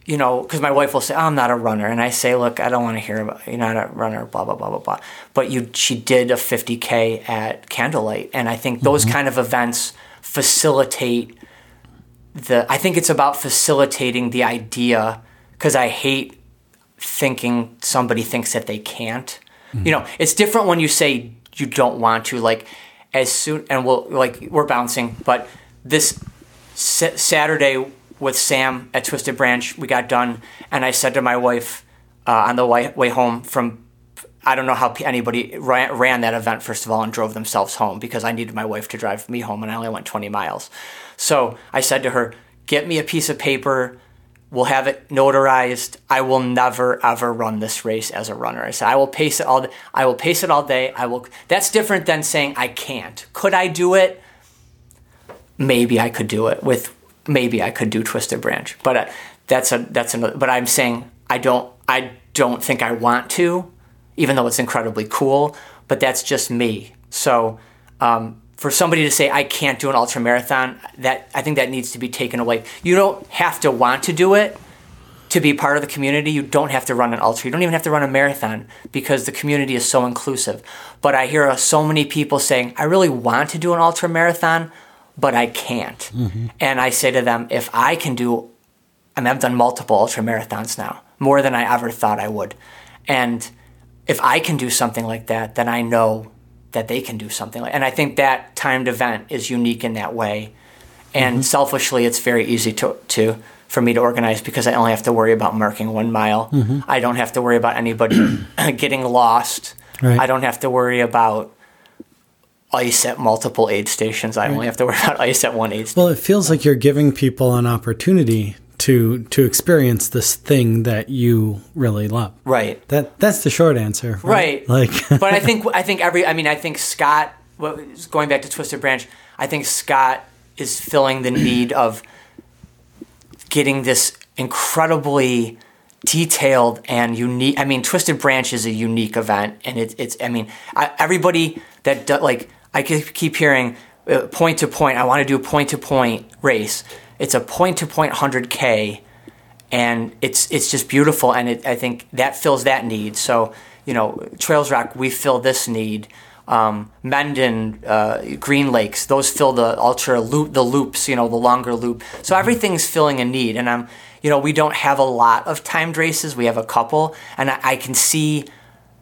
you know, because my wife will say, oh, "I'm not a runner," and I say, "Look, I don't want to hear about you're not a runner." Blah blah blah blah blah. But you, she did a 50k at Candlelight, and I think those mm-hmm. kind of events facilitate the. I think it's about facilitating the idea because I hate thinking somebody thinks that they can't. You know, it's different when you say you don't want to. Like as soon and we'll like we're bouncing, but this sa- Saturday with Sam at Twisted Branch, we got done, and I said to my wife uh, on the way, way home from. I don't know how anybody ran, ran that event first of all and drove themselves home because I needed my wife to drive me home and I only went 20 miles. So I said to her, "Get me a piece of paper We'll have it notarized. I will never ever run this race as a runner. I said I will pace it all. I will pace it all day. I will. That's different than saying I can't. Could I do it? Maybe I could do it with. Maybe I could do Twisted Branch, but uh, that's a that's another. But I'm saying I don't. I don't think I want to, even though it's incredibly cool. But that's just me. So um, for somebody to say I can't do an ultra marathon, that I think that needs to be taken away. You don't have to want to do it to be part of the community. You don't have to run an ultra. You don't even have to run a marathon because the community is so inclusive. But I hear so many people saying, I really want to do an ultra marathon, but I can't. Mm-hmm. And I say to them, if I can do, I mean, I've done multiple ultra marathons now, more than I ever thought I would. And if I can do something like that, then I know that they can do something like and i think that timed event is unique in that way and mm-hmm. selfishly it's very easy to, to for me to organize because i only have to worry about marking one mile mm-hmm. i don't have to worry about anybody getting lost right. i don't have to worry about ice at multiple aid stations i right. only have to worry about ice at one aid station well it feels like you're giving people an opportunity to to experience this thing that you really love. Right. That that's the short answer. Right. right. Like But I think I think every I mean I think Scott going back to Twisted Branch, I think Scott is filling the need of getting this incredibly detailed and unique. I mean, Twisted Branch is a unique event, and it, it's. I mean, I, everybody that do, like I keep hearing point to point. I want to do a point to point race. It's a point to point 100K, and it's it's just beautiful. And it, I think that fills that need. So, you know, Trails Roc, we fill this need. Um, Mendon, uh, Green Lakes, those fill the ultra loop, the loops, you know, the longer loop. So everything's filling a need. And I'm, you know, we don't have a lot of timed races. We have a couple, and I, I can see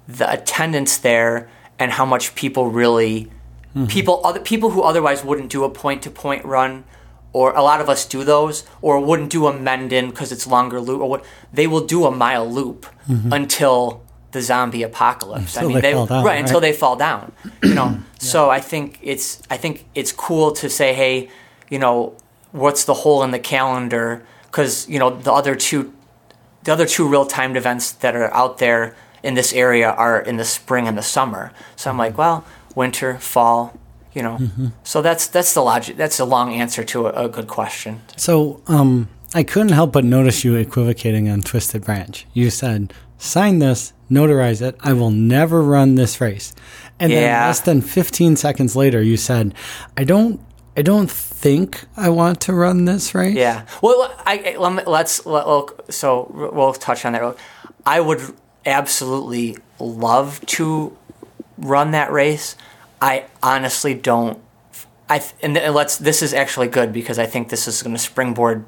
the attendance there and how much people really, mm-hmm. people, other people who otherwise wouldn't do a point to point run or a lot of us do those, or wouldn't do a Mendon because it's longer loop, or what they will do a mile loop mm-hmm. until the zombie apocalypse. Until I mean, they, they down, right, right, until they fall down. You know, yeah. so I think it's I think it's cool to say, hey, you know, what's the hole in the calendar? Because you know the other two, the other two real timed events that are out there in this area are in the spring and the summer. So I'm like, well, winter, fall, you know. Mm-hmm. So that's that's the logic. That's a long answer to a, a good question. So um, I couldn't help but notice you equivocating on Twisted Branch. You said, "Sign this, notarize it. I will never run this race." And yeah. then less than 15 seconds later, you said, "I don't." I don't think I want to run this race. Yeah. Well, I, let's let, so we'll touch on that. I would absolutely love to run that race. I honestly don't. I and let's. This is actually good because I think this is going to springboard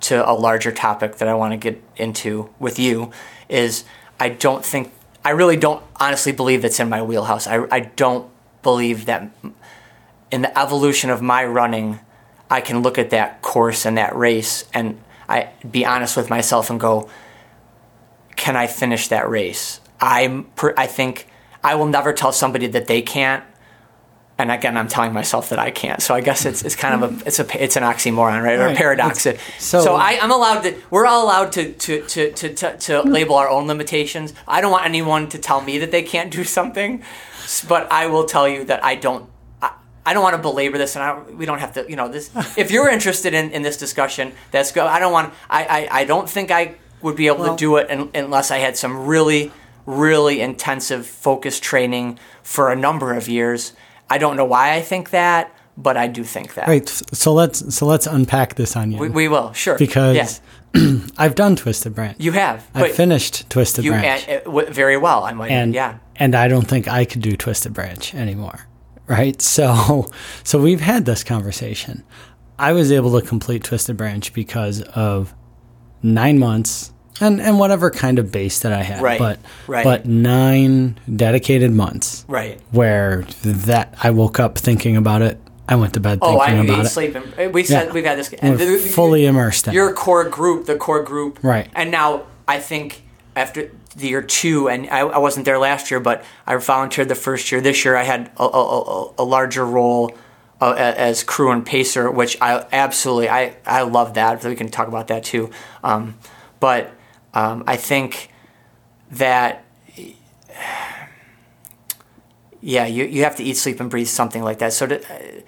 to a larger topic that I want to get into with you. Is I don't think I really don't honestly believe it's in my wheelhouse. I I don't believe that in the evolution of my running, I can look at that course and that race and I be honest with myself and go, can I finish that race? I'm I think I will never tell somebody that they can't. And again, I'm telling myself that I can't. So I guess it's, it's kind of a it's a it's an oxymoron, right, or a paradox. so, so I, I'm allowed to. We're all allowed to to, to, to, to to label our own limitations. I don't want anyone to tell me that they can't do something, but I will tell you that I don't I don't want to belabor this, and I we don't have to. You know, this. If you're interested in, in this discussion, that's go. I don't want. I, I, I don't think I would be able well, to do it unless I had some really really intensive focus training for a number of years. I don't know why I think that, but I do think that. Right. So let's so let's unpack this on you. We, we will, sure. Because yeah. I've done Twisted Branch. You have. I finished Twisted you, Branch. And, uh, very well, I might. And, yeah. And I don't think I could do Twisted Branch anymore. Right. So so we've had this conversation. I was able to complete Twisted Branch because of nine months and and whatever kind of base that I had. Right. But right. but nine dedicated months. Right. Where that I woke up thinking about it. I went to bed oh, thinking I about it. Sleeping. We said yeah. we've had this. And the, fully immersed. In your core group, the core group. Right. And now I think after the year two, and I, I wasn't there last year, but I volunteered the first year. This year I had a, a, a larger role uh, as crew and pacer, which I absolutely I I love that. We can talk about that too. Um, but um, I think that yeah, you, you have to eat, sleep, and breathe something like that. So to, uh,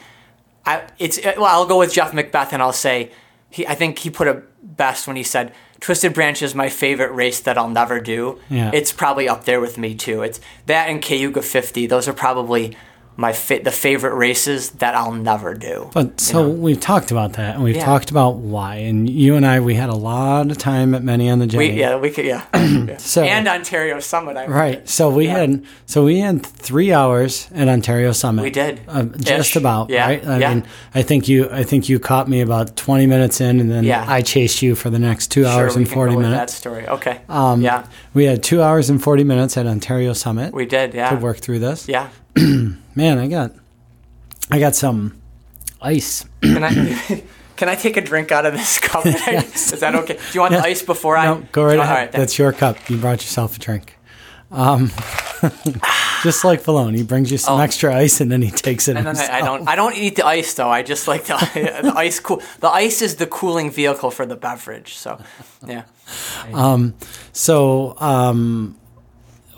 I it's uh, well, I'll go with Jeff Macbeth, and I'll say he. I think he put it best when he said, "Twisted Branch is my favorite race that I'll never do." Yeah. It's probably up there with me too. It's that and Cayuga 50. Those are probably my fa- the favorite races that I'll never do. But so we've talked about that, and we've Yeah. talked about why. And you and I, we had a lot of time at Many on the Genny. we, yeah, we could yeah. Yeah. So- and Ontario Summit. I Right. So we Yeah. had so we had three hours at Ontario Summit. We did. um, just about. Yeah, Right. I yeah. mean, I think you I think you caught me about twenty minutes in, and then. I chased you for the next two Sure, hours we and forty minutes. That story. Okay. Um, yeah, We had two hours and forty minutes at Ontario Summit we did. Yeah. to work through this. Yeah. Man, I got I got some ice. Can I can I take a drink out of this cup? Is that okay? Do you want Yeah. ice before I? No, go right ahead. right. That's your cup. You brought yourself a drink. Um, just like Falone, he brings you some Oh. extra ice and then he takes it. And then I, I don't. I don't eat the ice though. I just like the, the ice. Cool. The ice is the cooling vehicle for the beverage. So, yeah. So um,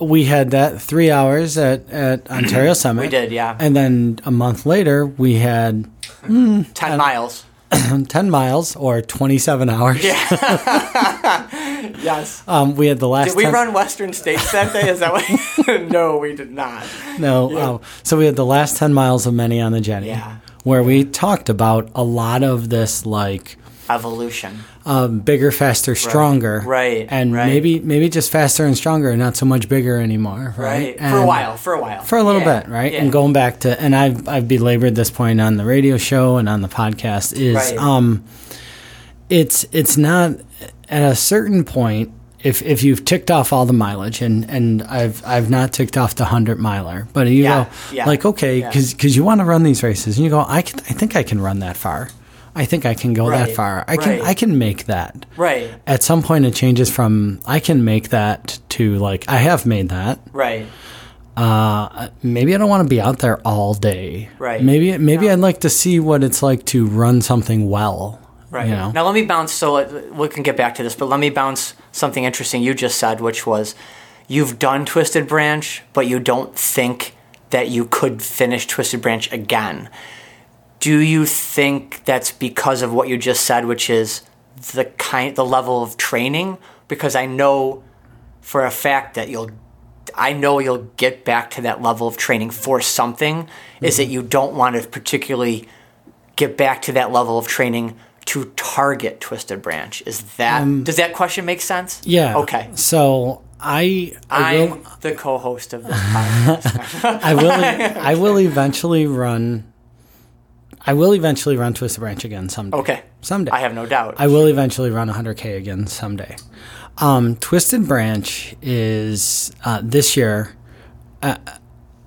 we had that three hours at, at Ontario Summit. We did, yeah. And then a month later, we had Ten miles. 10 miles or 27 hours. Yeah. Yes. Um, we had the last Did we 10 run Western States that day? Is that what? no, we did not. No. Yeah. oh, so we had the last 10 miles of Many on the Genny. Yeah. Where we talked about a lot of this, like, Evolution. um, bigger, faster, stronger, Right, and right. maybe maybe just faster and stronger, and not so much bigger anymore, right? Right. for a while. For a while. for a little Yeah, bit, right? yeah. And going back to, and I've I've belabored this point on the radio show and on the podcast is, Right. um, it's it's not at a certain point. If, if you've ticked off all the mileage and, and I've I've not ticked off the hundred miler, but you Yeah, go like okay because you want to run these races and you go I can I think I can run that far, I think I can go that far, I can right. I can make that. Right. At some point, it changes from I can make that to like I have made that, Right. uh, maybe I don't want to be out there all day. Right. Maybe maybe No. I'd like to see what it's like to run something well. Right. You know? Now let me bounce. So uh, we can get back to this, but let me bounce something interesting you just said, which was you've done Twisted Branch, but you don't think that you could finish Twisted Branch again. Do you think that's because of what you just said, which is the kind, the level of training? Because I know for a fact that you'll I know you'll get back to that level of training for something is Mm-hmm. that you don't want to particularly get back to that level of training to target twisted branch is that does that question make sense Um, Yeah. okay So I I i'm will the co-host of this podcast I will I will eventually run. I will eventually run Twisted Branch again someday. okay Someday. i have no doubt I will eventually run 100k again someday. Um, Twisted Branch is uh, this year. Uh,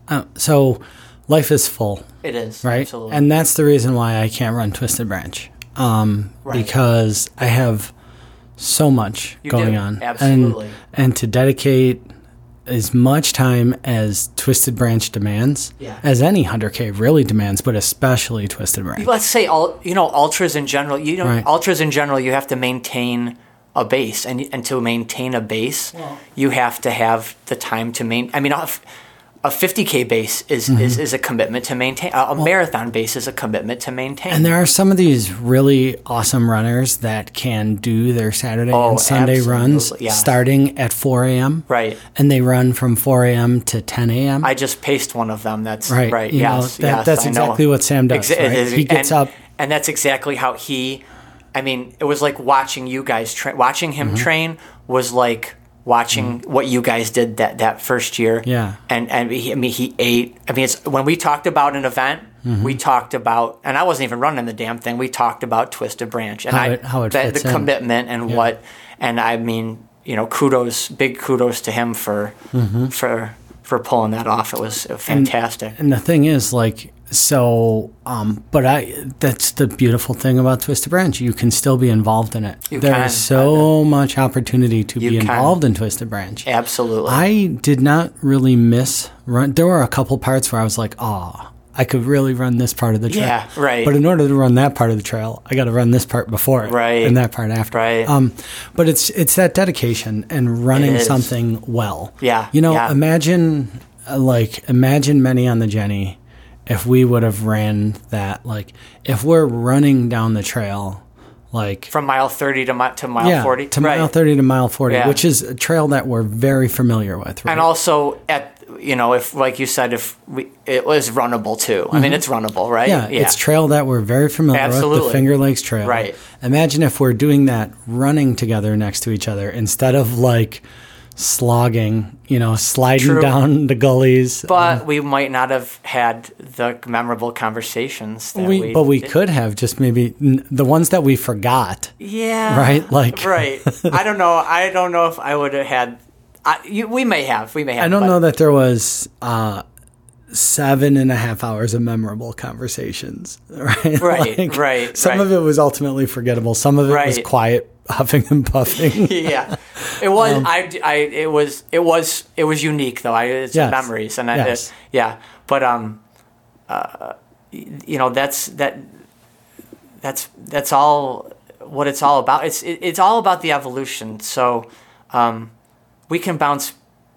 uh, so life is full. it is right? absolutely And that's the reason why I can't run Twisted Branch, um, Right. because I have so much You going do, on, absolutely. and and to dedicate as much time as Twisted Branch demands, Yeah. as any hundred K really demands, but especially Twisted Branch. let's say all you know ultras in general you know Right. ultras in general you have to maintain a base and and to maintain a base you have to have the time to maintain. i mean a, f- a 50k base is, Mm-hmm. is is a commitment to maintain a, a marathon base is a commitment to maintain And there are some of these really awesome runners that can do their Saturday Oh, and Sunday runs yes. starting at 4 a.m. right And they run from 4 a.m. to 10 a.m. i just paced one of them that's Right, right, you know, yes, that- yes, that's I know. exactly what Sam does, Exa- right? He gets and, up- and that's exactly how he i mean it was like watching you guys train watching him Mm-hmm. train was like watching what you guys did that that first year Yeah. and and he, I mean he ate. I mean, it's when we talked about an event, Mm-hmm. we talked about, and I wasn't even running the damn thing. We talked about Twisted Branch and How I it- how it the, the commitment and what, and I mean, you know, kudos, big kudos to him for Mm-hmm. for for pulling that off. It was fantastic. And the thing is, like, so, um, but I, that's the beautiful thing about Twisted Branch. You can still be involved in it. You There is so much opportunity to You be can. involved in Twisted Branch. Absolutely. I did not really miss run. There were a couple parts where I was like, oh, I could really run this part of the trail. Yeah, right. But in order to run that part of the trail, I got to run this part before it, Right. and that part after. Right. Um, but it's it's that dedication and running something well. Yeah, You know, yeah. imagine uh, like imagine many on the Genny if we would have ran that like if we're running down the trail like From mile 30 to, mi- to mile yeah, 40. to right. mile 30 to mile 40, Yeah. which is a trail that we're very familiar with, right? And also at you know if like you said if we it was runnable too. I mean it's runnable, right? Mm-hmm. yeah, it's trail that we're very familiar with, the Finger Lakes Trail. Right. Imagine if we're doing that running together next to each other instead of like slogging, you know, sliding True. down the gullies. but we might not have had the memorable conversations that we, we, but we could have just maybe n- the ones that we forgot. Yeah. Right? Like- right. I don't know. I don't know if I would have had. I, you, we may have. We may have. I don't but- know that there was uh, seven and a half hours of memorable conversations. Right, Right, right, Some right. of it was ultimately forgettable. Some of it was quiet huffing and puffing. yeah, it was. Um, I, I. It was. It was. It was unique though. I. It's Yes. memories and I, Yes. it- yeah. But um, uh, you know that's that. That's that's all. What it's all about. It's it, it's all about the evolution. So, um, we can bounce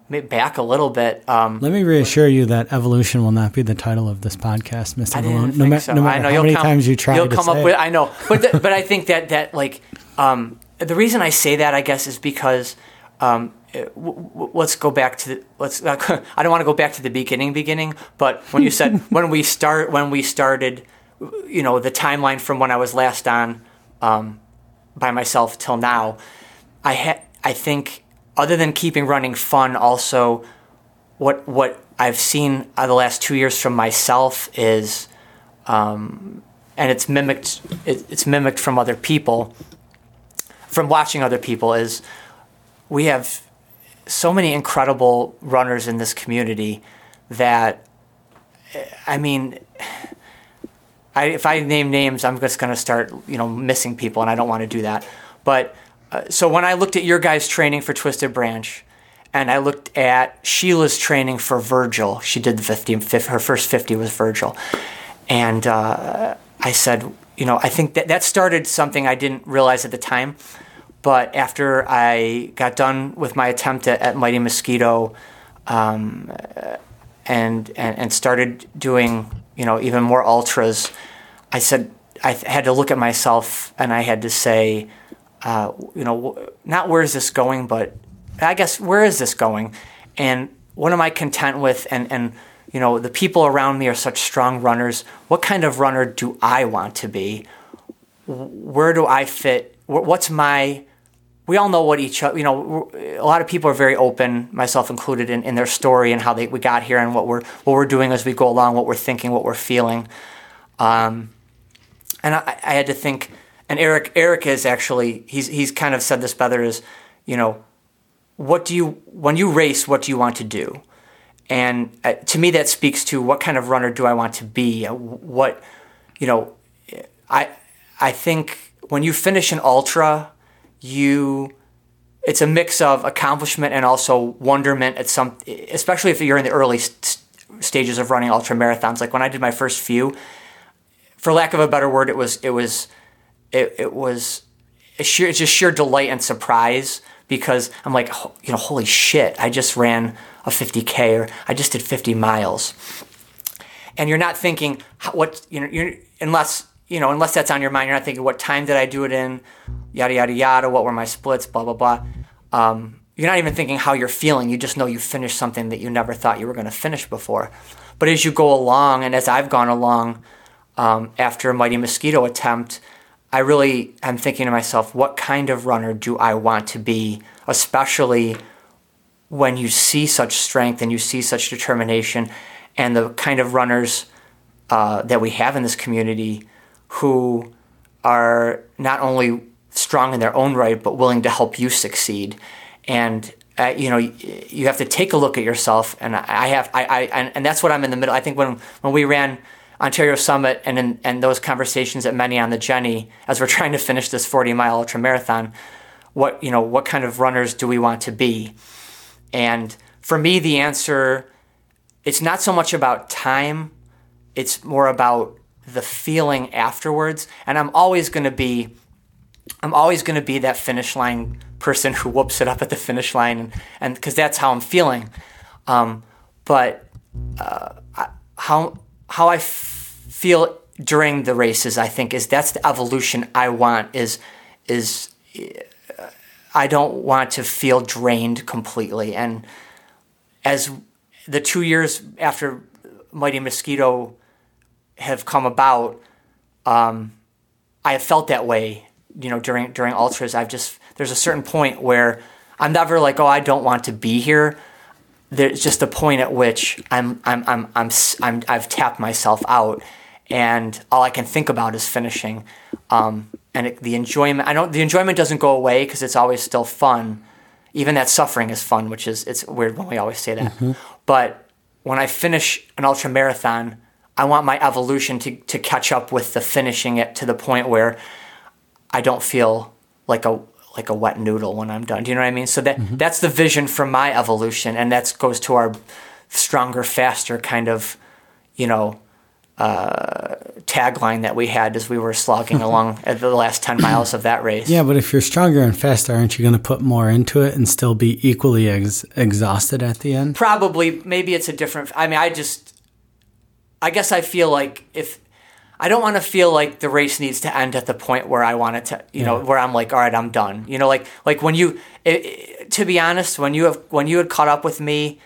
back a little bit. Um, Let me reassure you that evolution will not be the title of this podcast, Mr. I Malone. No, ma- so. no I matter know how many come, times you try you'll to come say up it. with. I know, but th- but I think that that like um, the reason I say that I guess is because um, uh, w- w- let's go back to the, let's. I don't want to go back to the beginning, beginning. But when you said when we start when we started, you know, the timeline from when I was last on um, by myself till now, I ha- I think other than keeping running fun, also what what I've seen uh, the last two years from myself is, um, and it's mimicked it, it's mimicked from other people, from watching other people is, we have so many incredible runners in this community that, I mean. I, if I name names, I'm just going to start, you know, missing people, and I don't want to do that. But uh, so when I looked at your guys' training for Twisted Branch, and I looked at Sheila's training for Virgil, she did the 50, fif- her first 50 was Virgil, and uh, I said, you know, I think that that started something I didn't realize at the time, but after I got done with my attempt at, at Mighty Mosquito, um, and, and and started doing you know even more ultras, I said I had to look at myself and I had to say, uh, you know, not where is this going, but I guess where is this going, and what am I content with, and and you know the people around me are such strong runners. What kind of runner do I want to be? Where do I fit? What's my we all know what each other, you know, a lot of people are very open, myself included, in, in their story and how they we got here and what we're what we're doing as we go along, what we're thinking, what we're feeling. Um, and I, I had to think, and Eric Eric is actually he's he's kind of said this better is, you know, what do you when you race, what do you want to do? And uh, to me, that speaks to what kind of runner do I want to be? Uh, What, you know, I I think when you finish an ultra, you it's a mix of accomplishment and also wonderment at some especially if you're in the early st- stages of running ultra marathons. Like when i did my first few for lack of a better word it was it was it, it was sheer it's just sheer delight and surprise because i'm like you know holy shit i just ran a 50k or i just did 50 miles. And you're not thinking what you know you're unless you know unless that's on your mind you're not thinking what time did i do it in? Yada yada yada. What were my splits? Blah blah blah. Um, you're not even thinking how you're feeling. You just know you finished something that you never thought you were going to finish before. But as you go along and as i've gone along um, after a mighty mosquito attempt i really am thinking to myself what kind of runner do i want to be? Especially when you see such strength and you see such determination and the kind of runners uh, that we have in this community who are not only strong in their own right but willing to help you succeed. And uh, you know you have to take a look at yourself. And i have i, I and, and that's what i'm in the middle. I think when when we ran ontario summit and in, and those conversations at many on the genny as we're trying to finish this 40 mile ultra marathon what you know what kind of runners do we want to be? And for me, the answer it's not so much about time. It's more about the feeling afterwards. And I'm always going to be, I'm always going to be that finish line person who whoops it up at the finish line, and because that's how I'm feeling. Um, but uh, I, how how I f- feel during the races, I think is that's the evolution I want. Is is I don't want to feel drained completely. And as the two years after Mighty Mosquito have come about, um, I have felt that way. You know, during during ultras, I've just there's a certain point where I'm never like, oh, I don't want to be here. There's just a point at which I'm I'm I'm I'm, I'm I've tapped myself out, and all I can think about is finishing. Um, and it, the enjoyment, I don't, the enjoyment doesn't go away because it's always still fun. Even that suffering is fun, which is it's weird when we always say that. Mm-hmm. But when I finish an ultra marathon, I want my evolution to to catch up with the finishing it to the point where I don't feel like a like a wet noodle when I'm done. Do you know what I mean? So that mm-hmm. that's the vision for my evolution, and that goes to our stronger, faster kind of, you know, uh, tagline that we had as we were slogging along at the last 10 miles of that race. Yeah, but if you're stronger and faster, aren't you going to put more into it and still be equally ex- exhausted at the end? Probably. Maybe it's a different. I mean, I just. I guess I feel like if. I don't want to feel like the race needs to end at the point where I want it to, you yeah. know, where I'm like, all right, I'm done. You know, like like when you, it, it, to be honest, when you have when you had caught up with me,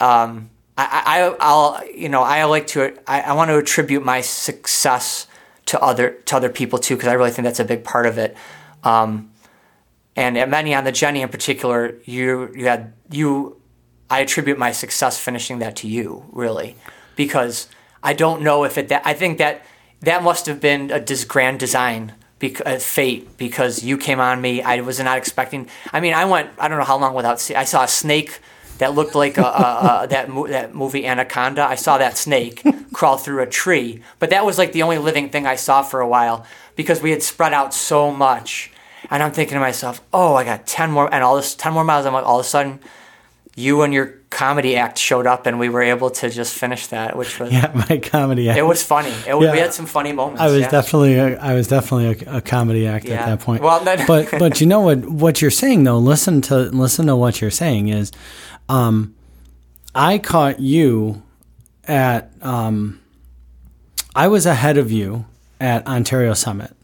um, I, I will you know I like to I, I want to attribute my success to other to other people too because I really think that's a big part of it. Um, and at many on the Genny in particular, you you had you I attribute my success finishing that to you really because I don't know if it that I think that that must have been a grand design because fate because you came on me I was not expecting I mean I went I don't know how long without see I saw a snake that looked like a, a, a, that mo- that movie Anaconda. I saw that snake crawl through a tree, but that was like the only living thing I saw for a while because we had spread out so much. And I'm thinking to myself, oh, I got ten more, and all this ten more miles. I'm like, all of a sudden, you and your comedy act showed up, and we were able to just finish that, which was yeah, my comedy act. It was funny. It, yeah. We had some funny moments. I was yeah. definitely, a, I was definitely a, a comedy act yeah. at that point. Well, but but you know what? What you're saying though, listen to listen to what you're saying is um, I caught you at. Um, I was ahead of you at Ontario Summit.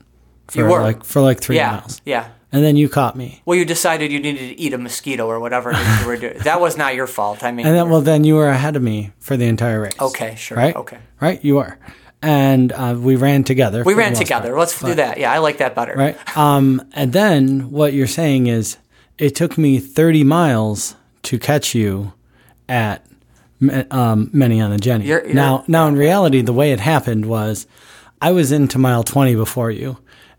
For you were like for like three yeah, miles. Yeah. And then you caught me. Well, you decided you needed to eat a mosquito or whatever you were doing. That was not your fault. I mean, and then well, then you were ahead of me for the entire race. Okay, sure. Right. Okay. Right. You are. And uh, we ran together. We ran together. Part. Let's but, do that. Yeah, I like that better. Right. Um, and then what you're saying is, it took me 30 miles to catch you at um, many on the Genny. You're, you're, now, now in reality, the way it happened was I was into mile 20 before you.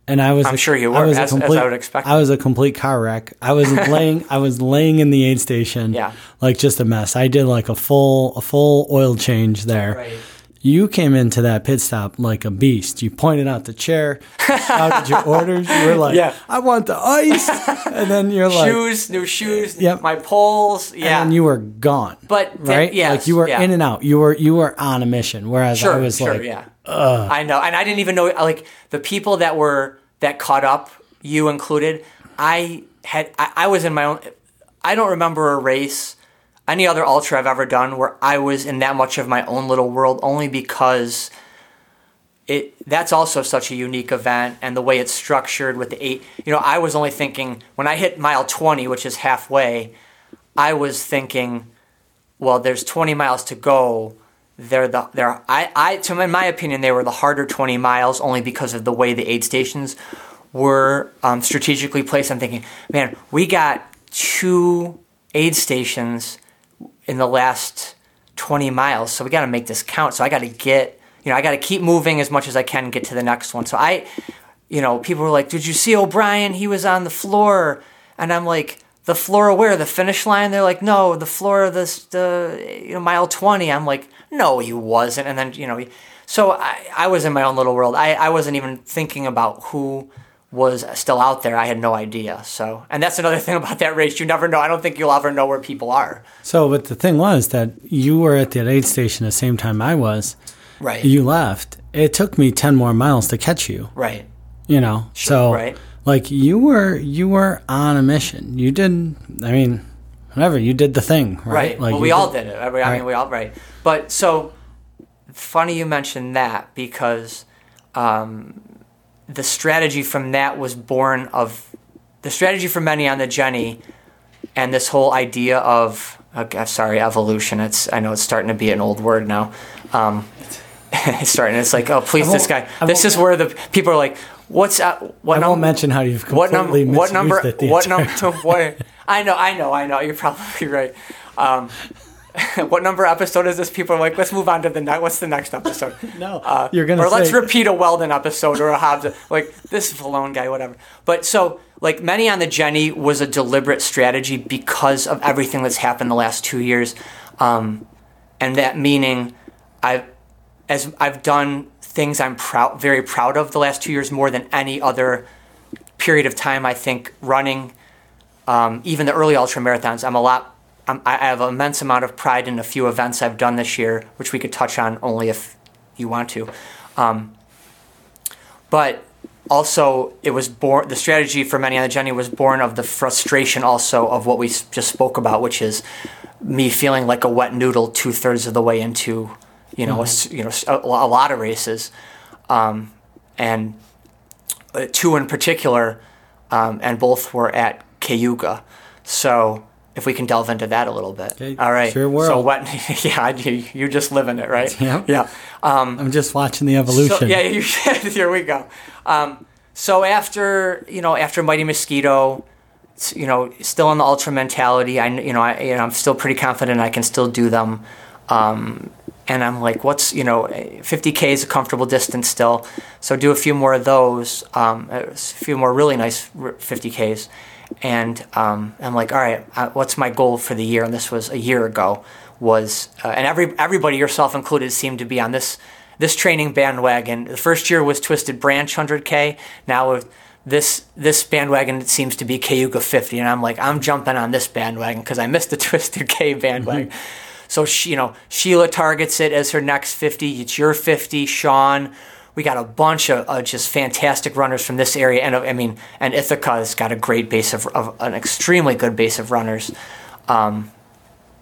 And I was, I'm sure you were, I was as, complete, as I would expect. I was a complete car wreck. I was laying, I was laying in the aid station, yeah. like just a mess. I did like a full, a full oil change there. Right. You came into that pit stop like a beast. You pointed out the chair, shouted your orders. You were like, yeah. I want the ice. And then you're like, shoes, new shoes, yep. my poles. Yeah. And you were gone. But, right? Yeah. Like you were yeah. in and out. You were, you were on a mission. Whereas sure, I was sure, like, yeah. Ugh. I know. And I didn't even know, like, the people that were, that caught up, you included, I had, I, I was in my own, I don't remember a race any other ultra I've ever done where I was in that much of my own little world only because it that's also such a unique event and the way it's structured with the eight you know I was only thinking when I hit mile 20 which is halfway I was thinking well there's 20 miles to go. They're the they're I, I to in my opinion they were the harder 20 miles only because of the way the aid stations were um, strategically placed. I'm thinking man we got two aid stations in the last 20 miles. So we got to make this count. So I got to get, you know, I got to keep moving as much as I can get to the next one. So I, you know, people were like, "Did you see O'Brien? He was on the floor." And I'm like, "The floor where? The finish line?" They're like, "No, the floor of this the you know mile 20." I'm like, "No, he wasn't." And then, you know, so I I was in my own little world. I I wasn't even thinking about who was still out there, I had no idea. So, and that's another thing about that race. You never know. I don't think you'll ever know where people are. So, but the thing was that you were at that aid station the same time I was, Right. you left, it took me 10 more miles to catch you, right. you know? so, right. like, you were, you were on a mission. You didn't, I mean, whatever, you did the thing, right? Right. Like, well, we all did it. I mean, I mean, Right. we all right. But so funny you mentioned that because um, the strategy from that was born of the strategy for many on the Genny, and this whole idea of okay, sorry evolution. It's I know it's starting to be an old word now. Um, it's starting. It's like oh please this guy. This is where the people are like. What's uh, what I num- won't mention how you've what number? completely What number? misused it the What number? What? I know, I know, I know. You're probably right. Um, what number episode is this? People are like, let's move on to the next. What's the next episode? No, Uh, you're gonna Or let's repeat a Weldon episode or a Hobbs. Like this is a lone guy, whatever. But so like many on the Genny was a deliberate strategy because of everything that's happened the last two years, um, and that meaning I've as I've done things I'm proud, very proud of the last two years more than any other period of time. I think running, um, even the early ultra marathons, I'm a lot. I'm, I have an immense amount of pride in a few events I've done this year, which we could touch on only if you want to. Um, but also, it was born. The strategy for many on the Genny was born of the frustration also of what we just spoke about, which is me feeling like a wet noodle two thirds of the way into, you know, a s you know, a, a lot of races, um, and uh, two in particular, um, and both were at Cayuga. So if we can delve into that a little bit, Okay, all right. it's your So what? Yeah, you, you just live in it, right? Yeah. Yeah. Um, I'm just watching the evolution. so, yeah, you here we go. Um, so after you know after Mighty Mosquito, you know still in the ultra mentality. I you know I you know I'm still pretty confident I can still do them. Um, and I'm like, what's you know, 50k is a comfortable distance still, so do a few more of those, um, a few more really nice 50ks, and um, I'm like, all right, uh, what's my goal for the year? And this was a year ago, was uh, and every everybody, yourself included, seemed to be on this this training bandwagon. The first year was Twisted Branch 100k. Now this this bandwagon seems to be Cayuga 50, and I'm like, I'm jumping on this bandwagon because I missed the Twisted K bandwagon. So she, you know, Sheila targets it as her next 50. It's your 50, Sean. We got a bunch of uh, just fantastic runners from this area, and I mean, and Ithaca's got a great base of, of an extremely good base of runners. Um,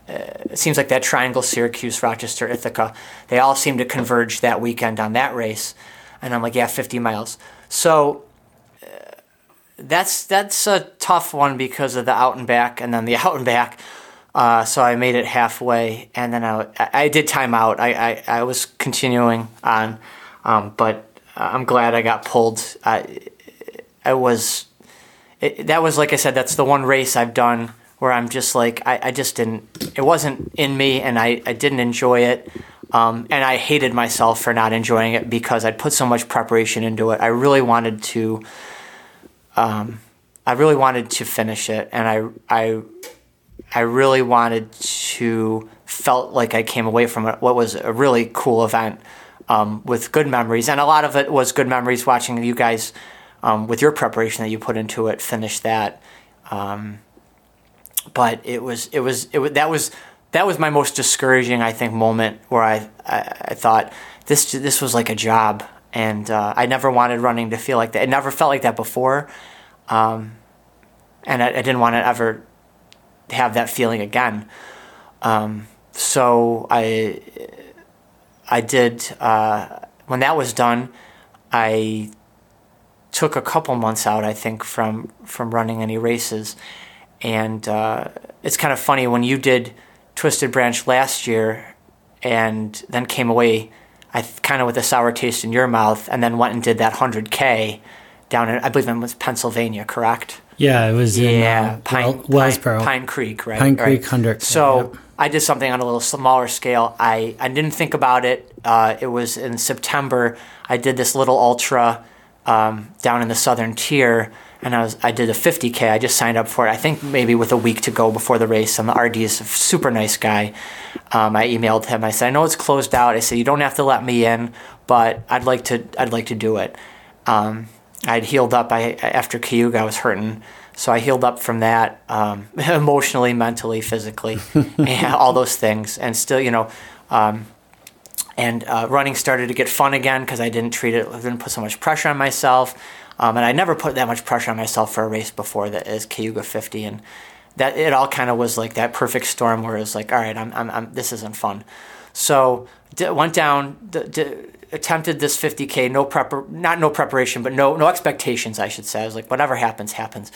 uh, it seems like that triangle, Syracuse, Rochester, Ithaca, they all seem to converge that weekend on that race, and I'm like, yeah, 50 miles. So uh, that's that's a tough one because of the out and back, and then the out and back. Uh, so I made it halfway, and then I, I did time out. I, I, I was continuing on, um, but I'm glad I got pulled. I, I was, it, that was like I said, that's the one race I've done where I'm just like, I, I just didn't, it wasn't in me, and I, I didn't enjoy it. Um, and I hated myself for not enjoying it because I'd put so much preparation into it. I really wanted to, um, I really wanted to finish it, and I, I, I really wanted to felt like I came away from it, what was a really cool event um, with good memories, and a lot of it was good memories watching you guys um, with your preparation that you put into it finish that. Um, but it was it was it was that was that was my most discouraging I think moment where I I, I thought this this was like a job and uh, I never wanted running to feel like that. It never felt like that before, um, and I, I didn't want to ever have that feeling again. Um, so I I did uh, when that was done. I took a couple months out, I think, from from running any races, and uh, it's kind of funny when you did Twisted Branch last year, and then came away, I kind of with a sour taste in your mouth, and then went and did that hundred k down in I believe it was Pennsylvania, correct? Yeah, it was in Yeah, uh, Pine, Well- Wellsboro. Pine, Pine Creek, right? Pine right. Creek 100K, So yep. I did something on a little smaller scale. I, I didn't think about it. Uh, it was in September. I did this little ultra um, down in the southern tier, and I was I did a 50k. I just signed up for it. I think maybe with a week to go before the race. And the RD is a super nice guy. Um, I emailed him. I said, I know it's closed out. I said you don't have to let me in, but I'd like to I'd like to do it. Um, I'd healed up. I after Cayuga, I was hurting, so I healed up from that um, emotionally, mentally, physically, and all those things. And still, you know, um, and uh, running started to get fun again because I didn't treat it, I didn't put so much pressure on myself. Um, and I never put that much pressure on myself for a race before that is Cayuga 50. And that it all kind of was like that perfect storm where it was like, all right, I'm, I'm, I'm this isn't fun. So d- went down, d- d- attempted this 50k, no prep, not no preparation, but no no expectations, I should say. I was like, whatever happens, happens,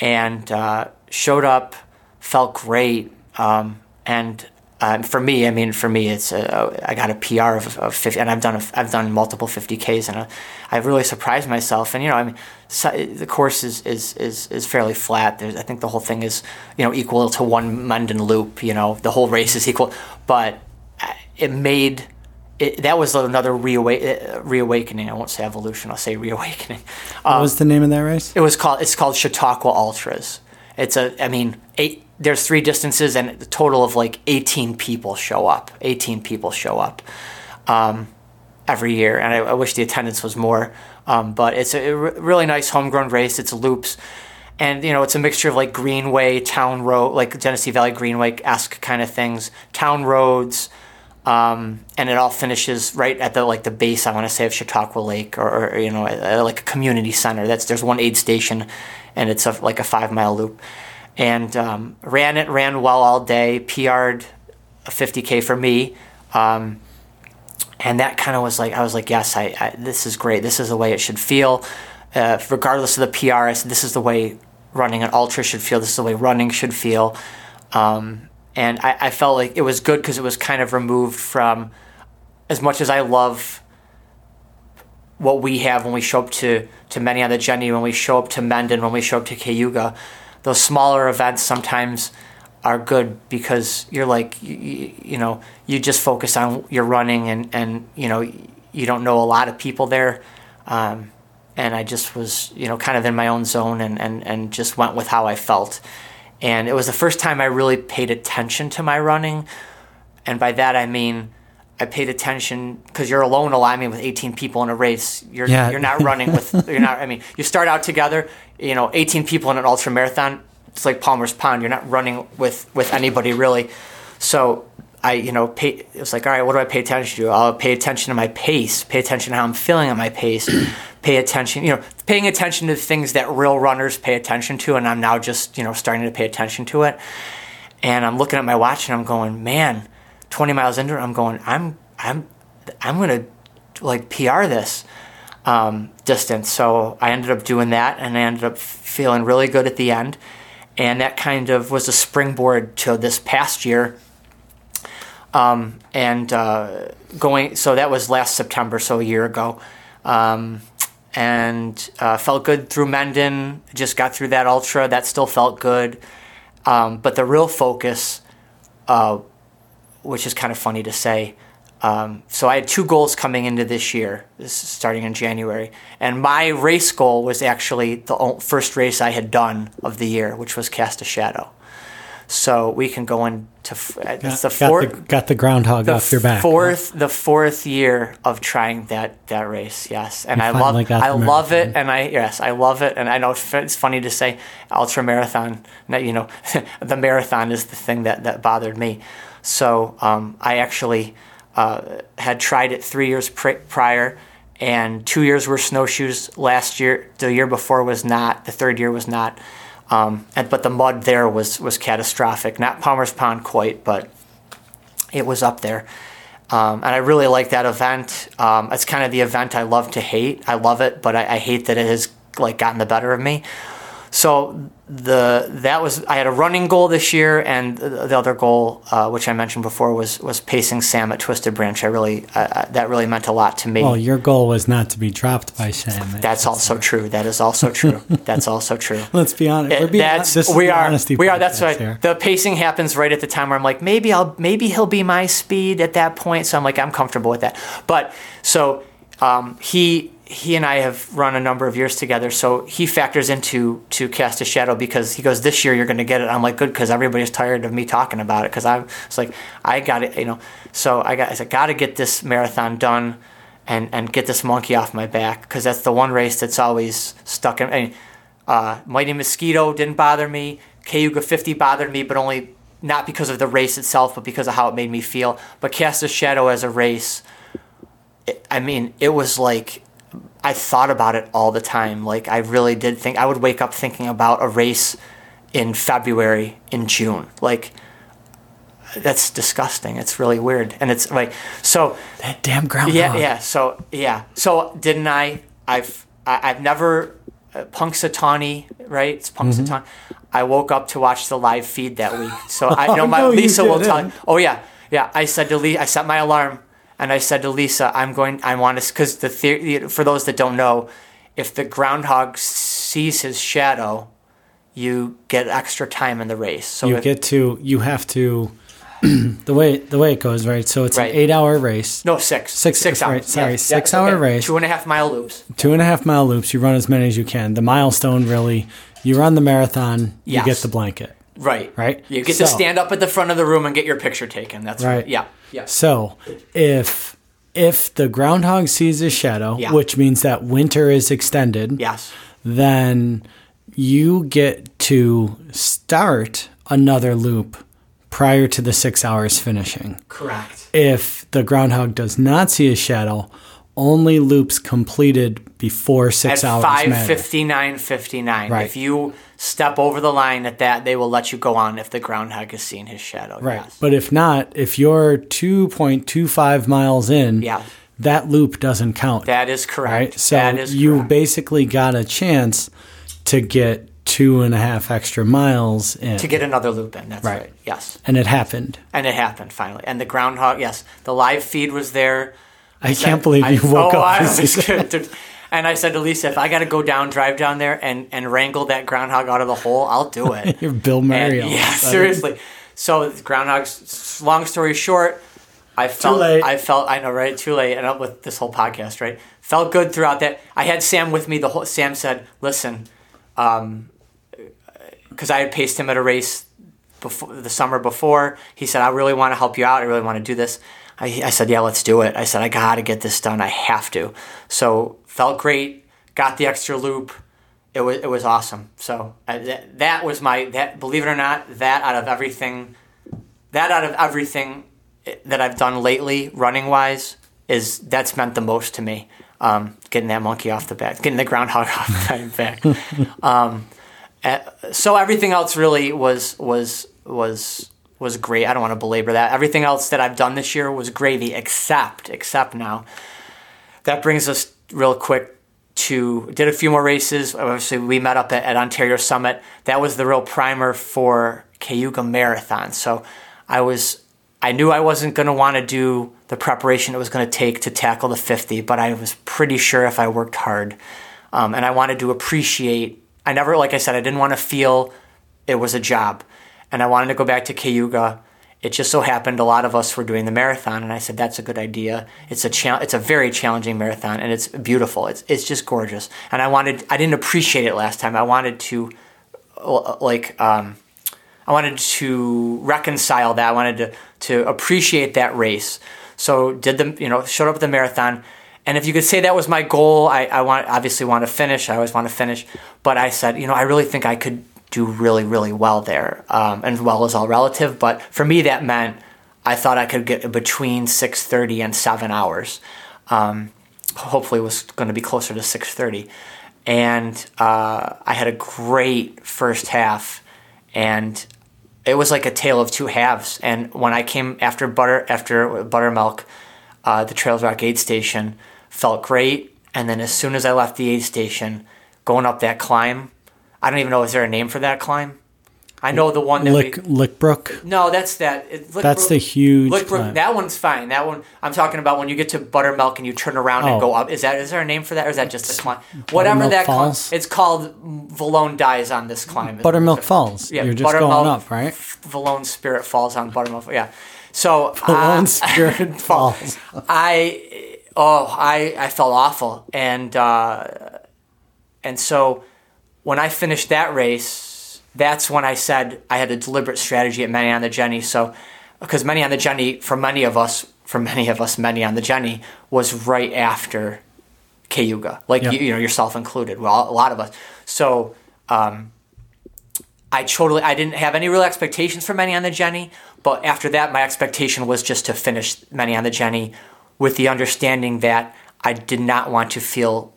and uh, showed up, felt great, um, and um, for me, I mean, for me, it's a, I got a PR of, of 50, and I've done a, I've done multiple 50ks, and I've really surprised myself. And you know, I mean, so, the course is, is is is fairly flat. There's, I think the whole thing is you know equal to one Mendon loop. You know, the whole race is equal, but uh, it made it, that was another reawa- uh, reawakening. I won't say evolution. I'll say reawakening. Um, what was the name of that race? It was called. It's called Chautauqua Ultras. It's a. I mean, eight there's three distances and a total of like 18 people show up 18 people show up um, every year and I, I, wish the attendance was more um, but it's a, a, really nice homegrown race it's loops and you know it's a mixture of like greenway town road like genesee valley greenway-esque kind of things town roads um, and it all finishes right at the like the base i want to say of chautauqua lake or, or you know like a community center that's there's one aid station and it's a, like a five mile loop and um, ran it, ran well all day, PR'd a 50K for me. Um, and that kind of was like, I was like, yes, I, I, this is great. This is the way it should feel. Uh, regardless of the PR, I said, this is the way running an ultra should feel. This is the way running should feel. Um, and I, I, felt like it was good because it was kind of removed from, as much as I love what we have when we show up to, to many on the Genny, when we show up to Mendon, when we show up to Cayuga, those smaller events sometimes are good because you're like you, you, know you just focus on your running and and you know you don't know a lot of people there. Um, and I just was you know kind of in my own zone and, and and just went with how I felt and it was the first time I really paid attention to my running and by that I mean I paid attention because you're alone a lot. I mean, with 18 people in a race, you're yeah. you're not running with you're not. I mean, you start out together. You know, 18 people in an ultra marathon. It's like Palmer's Pond. You're not running with with anybody really. So I, you know, pay, it was like, all right, what do I pay attention to? I'll pay attention to my pace. Pay attention to how I'm feeling at my pace. pay attention, you know, paying attention to the things that real runners pay attention to, and I'm now just you know starting to pay attention to it. And I'm looking at my watch and I'm going, man 20 miles into it, I'm going, I'm, I'm, I'm going to like PR this um, distance. So I ended up doing that and I ended up feeling really good at the end. And that kind of was a springboard to this past year. Um, and uh, going, so that was last September, so a year ago. Um, and uh, felt good through Mendon. Just got through that ultra. That still felt good. Um, but the real focus uh, which is kind of funny to say. Um, so I had two goals coming into this year, this is starting in January, and my race goal was actually the first race I had done of the year, which was Cast a Shadow. So we can go into got, it's the fourth got the, got the groundhog the off your back. Fourth, huh? the fourth year of trying that that race, yes, and you I love I love it, and I yes I love it, and I know it's funny to say ultra marathon. You know, the marathon is the thing that that bothered me. So um, I actually uh, had tried it three years pr- prior, and two years were snowshoes. Last year, the year before was not. The third year was not. Um, and, but the mud there was was catastrophic. Not Palmer's Pond quite, but it was up there. Um, and I really like that event. Um, it's kind of the event I love to hate. I love it, but I, I hate that it has like gotten the better of me. So the that was I had a running goal this year, and the other goal, uh, which I mentioned before, was was pacing Sam at Twisted Branch. I really uh, that really meant a lot to me. Well, your goal was not to be dropped by Sam. That's also true. That is also true. that's also true. Let's be honest. Being, that's we are. We are. That's right. Here. The pacing happens right at the time where I'm like, maybe I'll maybe he'll be my speed at that point. So I'm like, I'm comfortable with that. But so um, he he and I have run a number of years together, so he factors into to cast a shadow because he goes, "This year you're going to get it." I'm like, "Good," because everybody's tired of me talking about it. Because I'm, it's like I got it, you know. So I got, I said, "Got to get this marathon done, and and get this monkey off my back," because that's the one race that's always stuck in. I uh, Mighty Mosquito didn't bother me. Cayuga 50 bothered me, but only not because of the race itself, but because of how it made me feel. But Cast a Shadow as a race, it, I mean, it was like I thought about it all the time. Like I really did think I would wake up thinking about a race in February, in June. Like that's disgusting. It's really weird, and it's like so. That damn groundhog. Yeah, yeah. So yeah. So didn't I? I've I, I've never uh, Punxsutawney, right? It's Punxsutawney. I woke up to watch the live feed that week. So I know Oh, my no, Lisa will tell. Oh yeah, yeah. I said to Lisa, I set my alarm, and I said to Lisa, I'm going. I want to because the theory for those that don't know, if the groundhog sees his shadow, you get extra time in the race. So You if, get to you have to the way the way it goes right. So it's Right. an eight hour race, no six. Six hours. sorry, six hour race. two and a half mile loops. two and a half mile loops. You run as many as you can. The milestone really, you run the marathon. You get the blanket. Right. Right. You get to stand up at the front of the room and get your picture taken. That's Right. right. Yeah. Yeah. So if if the groundhog sees a shadow, Yeah. which means that winter is extended, Yes. then you get to start another loop prior to the six hours finishing. Correct. If the groundhog does not see a shadow, only loops completed before six At hours five fifty nine fifty nine. Right. If you step over the line at that, they will let you go on if the groundhog has seen his shadow. Right. Yes. But if not, if you're 2.25 miles in, Yeah. that loop doesn't count. that is correct. right? So is you correct. basically got a chance to get two and a half extra miles in. to get another loop in. That's Right. right. Yes. and it happened. And it happened finally. And the groundhog, yes, the live feed was there. I can't believe you woke oh, up. I was. And I said to Lisa, if I got to go down, drive down there, and, and wrangle that groundhog out of the hole, I'll do it. You're Bill Murray. And- all of a yeah, seriously. So groundhogs. Long story short, I felt. I felt. I know, right? Too late. And up with this whole podcast, right? Felt good throughout that. I had Sam with me. The whole Sam said, "Listen," um, because I had paced him at a race before the summer before. He said, "I really want to help you out. I really want to do this." I, I said, "Yeah, let's do it." I said, "I got to get this done. I have to." So felt great. Got the extra loop. It was it was awesome. So uh, that, that was my that. Believe it or not, that out of everything, that out of everything that I've done lately, running wise, is that's meant the most to me. Um, getting that monkey off the back, getting the groundhog off the back. um, uh, so everything else really was was was was great. I don't want to belabor that. Everything else that I've done this year was gravy, except except now. That brings us real quick to did a few more races. Obviously, we met up at, at Ontario Summit. That was the real primer for Cayuga Marathon. So I was I knew I wasn't going to want to do the preparation it was going to take to tackle the 50, but I was pretty sure if I worked hard, um, and I wanted to appreciate. I never, like I said, I didn't want to feel it was a job, and I wanted to go back to Cayuga. It just so happened a lot of us were doing the marathon, and I said that's a good idea. It's a cha- it's a very challenging marathon, and it's beautiful. It's it's just gorgeous, and I wanted I didn't appreciate it last time. I wanted to, like. Um, I wanted to reconcile that. I wanted to to appreciate that race. So did the you know showed up at the marathon, and if you could say that was my goal, I, I want obviously want to finish. I always want to finish, but I said you know I really think I could do really really well there, um, and well is all relative. But for me that meant I thought I could get between six thirty and seven hours. Um, hopefully, it was going to be closer to six thirty, and uh, I had a great first half, and it was like a tale of two halves. And when I came after butter after buttermilk, uh, the Trails Roc aid station felt great. And then as soon as I left the aid station, going up that climb, I don't even know is there a name for that climb. I know the one that Lick, we, Lickbrook. no, that's that. It, Lickbrook- That's the huge Lickbrook- climb. that one's fine. That one I'm talking about when you get to buttermilk and you turn around Oh. and go up. Is that is there a name for that, or is that just a climb? Whatever that climb. Falls? It's called Valone dies on this climb. Buttermilk Falls. Yeah, You're just Buttermilk- going up, right? Valone Spirit falls on buttermilk. Yeah. So Alone uh, Spirit Falls. I oh I I felt awful and uh, and so when I finished that race, that's when I said I had a deliberate strategy at Many on the Genny. So because Many on the Genny for many of us, for many of us, Many on the Genny was right after Cayuga, like Yep. you, you know yourself included. Well, a lot of us. So. Um, I totally I didn't have any real expectations for Many on the Genny, but after that my expectation was just to finish Many on the Genny with the understanding that I did not want to feel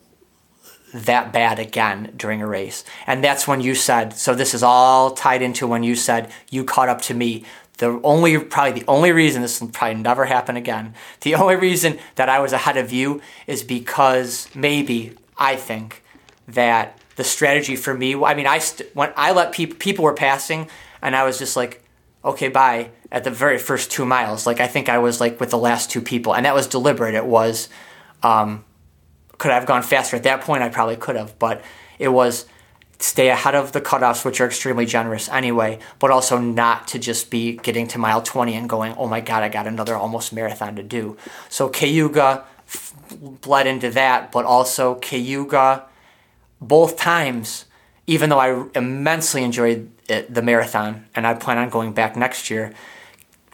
that bad again during a race. And that's when you said, so this is all tied into when you said you caught up to me. The only, probably the only reason this will probably never happen again. The only reason that I was ahead of you is because maybe I think that the strategy for me. I mean, I st- when I let people people were passing, and I was just like, okay, bye. At the very first two miles, like I think I was like with the last two people, and that was deliberate. It was. Um, could I have gone faster at that point? I probably could have, but it was stay ahead of the cutoffs, which are extremely generous anyway, but also not to just be getting to mile 20 and going, oh my God, I got another almost marathon to do. So Cayuga f- bled into that, but also Cayuga, both times, even though I immensely enjoyed it, the marathon, and I plan on going back next year,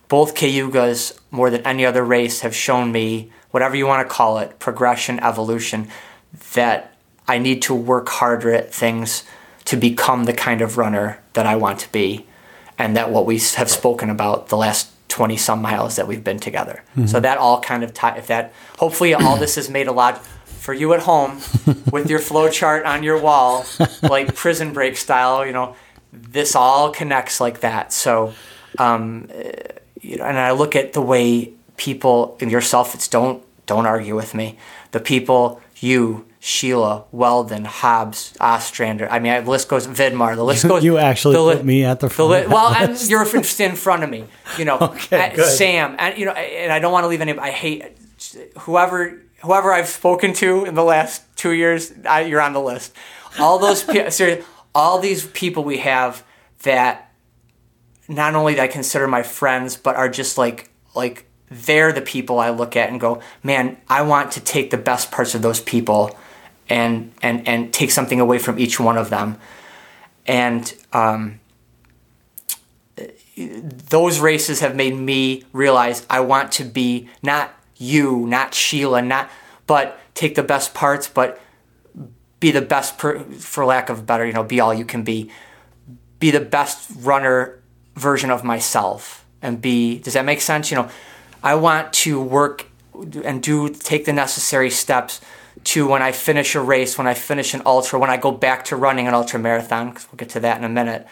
both Cayugas, more than any other race, have shown me whatever you want to call it, progression, evolution, that I need to work harder at things to become the kind of runner that I want to be, and that what we have spoken about the last 20 some miles that we've been together. Mm-hmm. So that all kind of tie, if that, hopefully all this has made a lot for you at home with your flow chart on your wall, like prison break style, you know, this all connects like that. So, um, you know, and I look at the way people and yourself, it's don't don't argue with me. The people, you, Sheila, Weldon, Hobbs, Ostrander. I mean, the list goes. Vidmar. The list goes. You actually li- put me at the front. The li- well, and you're in front of me. You know, okay, Sam, and you know, and I don't want to leave any. I hate whoever whoever I've spoken to in the last two years. I, you're on the list. All those seriously, all these people we have that not only I consider my friends, but are just like like they're the people I look at and go, man, I want to take the best parts of those people and and and take something away from each one of them. And um, those races have made me realize I want to be not you, not Sheila, not but take the best parts, but be the best per, for lack of better, you know, be all you can be. Be the best runner version of myself and be does that make sense? You know, I want to work and do take the necessary steps to when I finish a race, when I finish an ultra, when I go back to running an ultra marathon, because we'll get to that in a minute.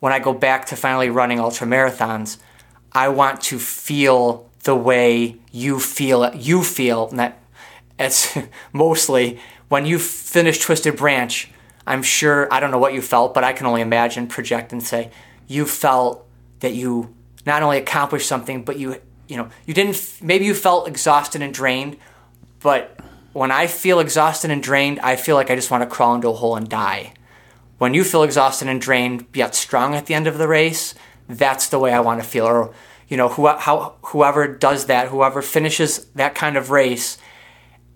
When I go back to finally running ultra marathons, I want to feel the way you feel. You feel, that it's mostly when you finish Twisted Branch. I'm sure I don't know what you felt, but I can only imagine, project, and say you felt that you not only accomplished something, but you you know, you didn't, maybe you felt exhausted and drained, but when I feel exhausted and drained, I feel like I just want to crawl into a hole and die. When you feel exhausted and drained, yet strong at the end of the race, that's the way I want to feel. Or, you know, who, how, whoever does that, whoever finishes that kind of race,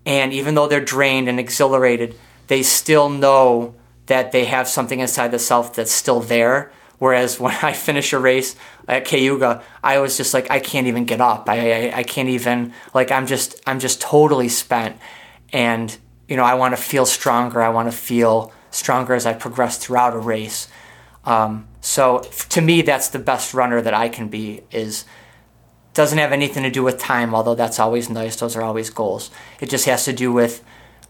and even though they're drained and exhilarated, they still know that they have something inside the self that's still there Whereas when I finish a race at Cayuga, I was just like, I can't even get up. I, I, I can't even like I'm just I'm just totally spent, and you know I want to feel stronger. I want to feel stronger as I progress throughout a race. Um, so to me, that's the best runner that I can be. Is doesn't have anything to do with time, although that's always nice. Those are always goals. It just has to do with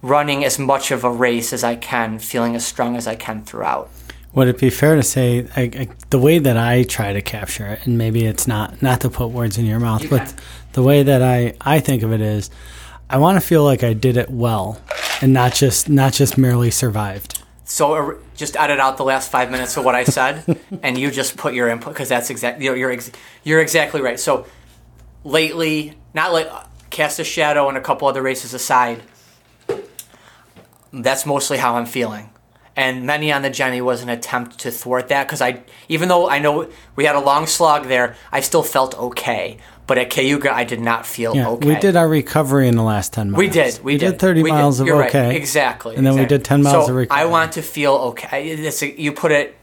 running as much of a race as I can, feeling as strong as I can throughout. Would it be fair to say I, I, the way that I try to capture it, and maybe it's not not to put words in your mouth, you but the way that I, I think of it is, I want to feel like I did it well, and not just not just merely survived. So uh, just edit out the last five minutes of what I said, and you just put your input because that's exactly you're you're, ex- you're exactly right. So lately, not like cast a shadow and a couple other races aside, that's mostly how I'm feeling and many on the Genny was an attempt to thwart that because I, even though I know we had a long slog there, I still felt okay. But at Cayuga, I did not feel yeah, okay. We did our recovery in the last ten miles. We did. We, we did. did. thirty we miles did. of You're okay. Right. Exactly. And then exactly. we did ten miles so of recovery. I want to feel okay. It's a, you put it.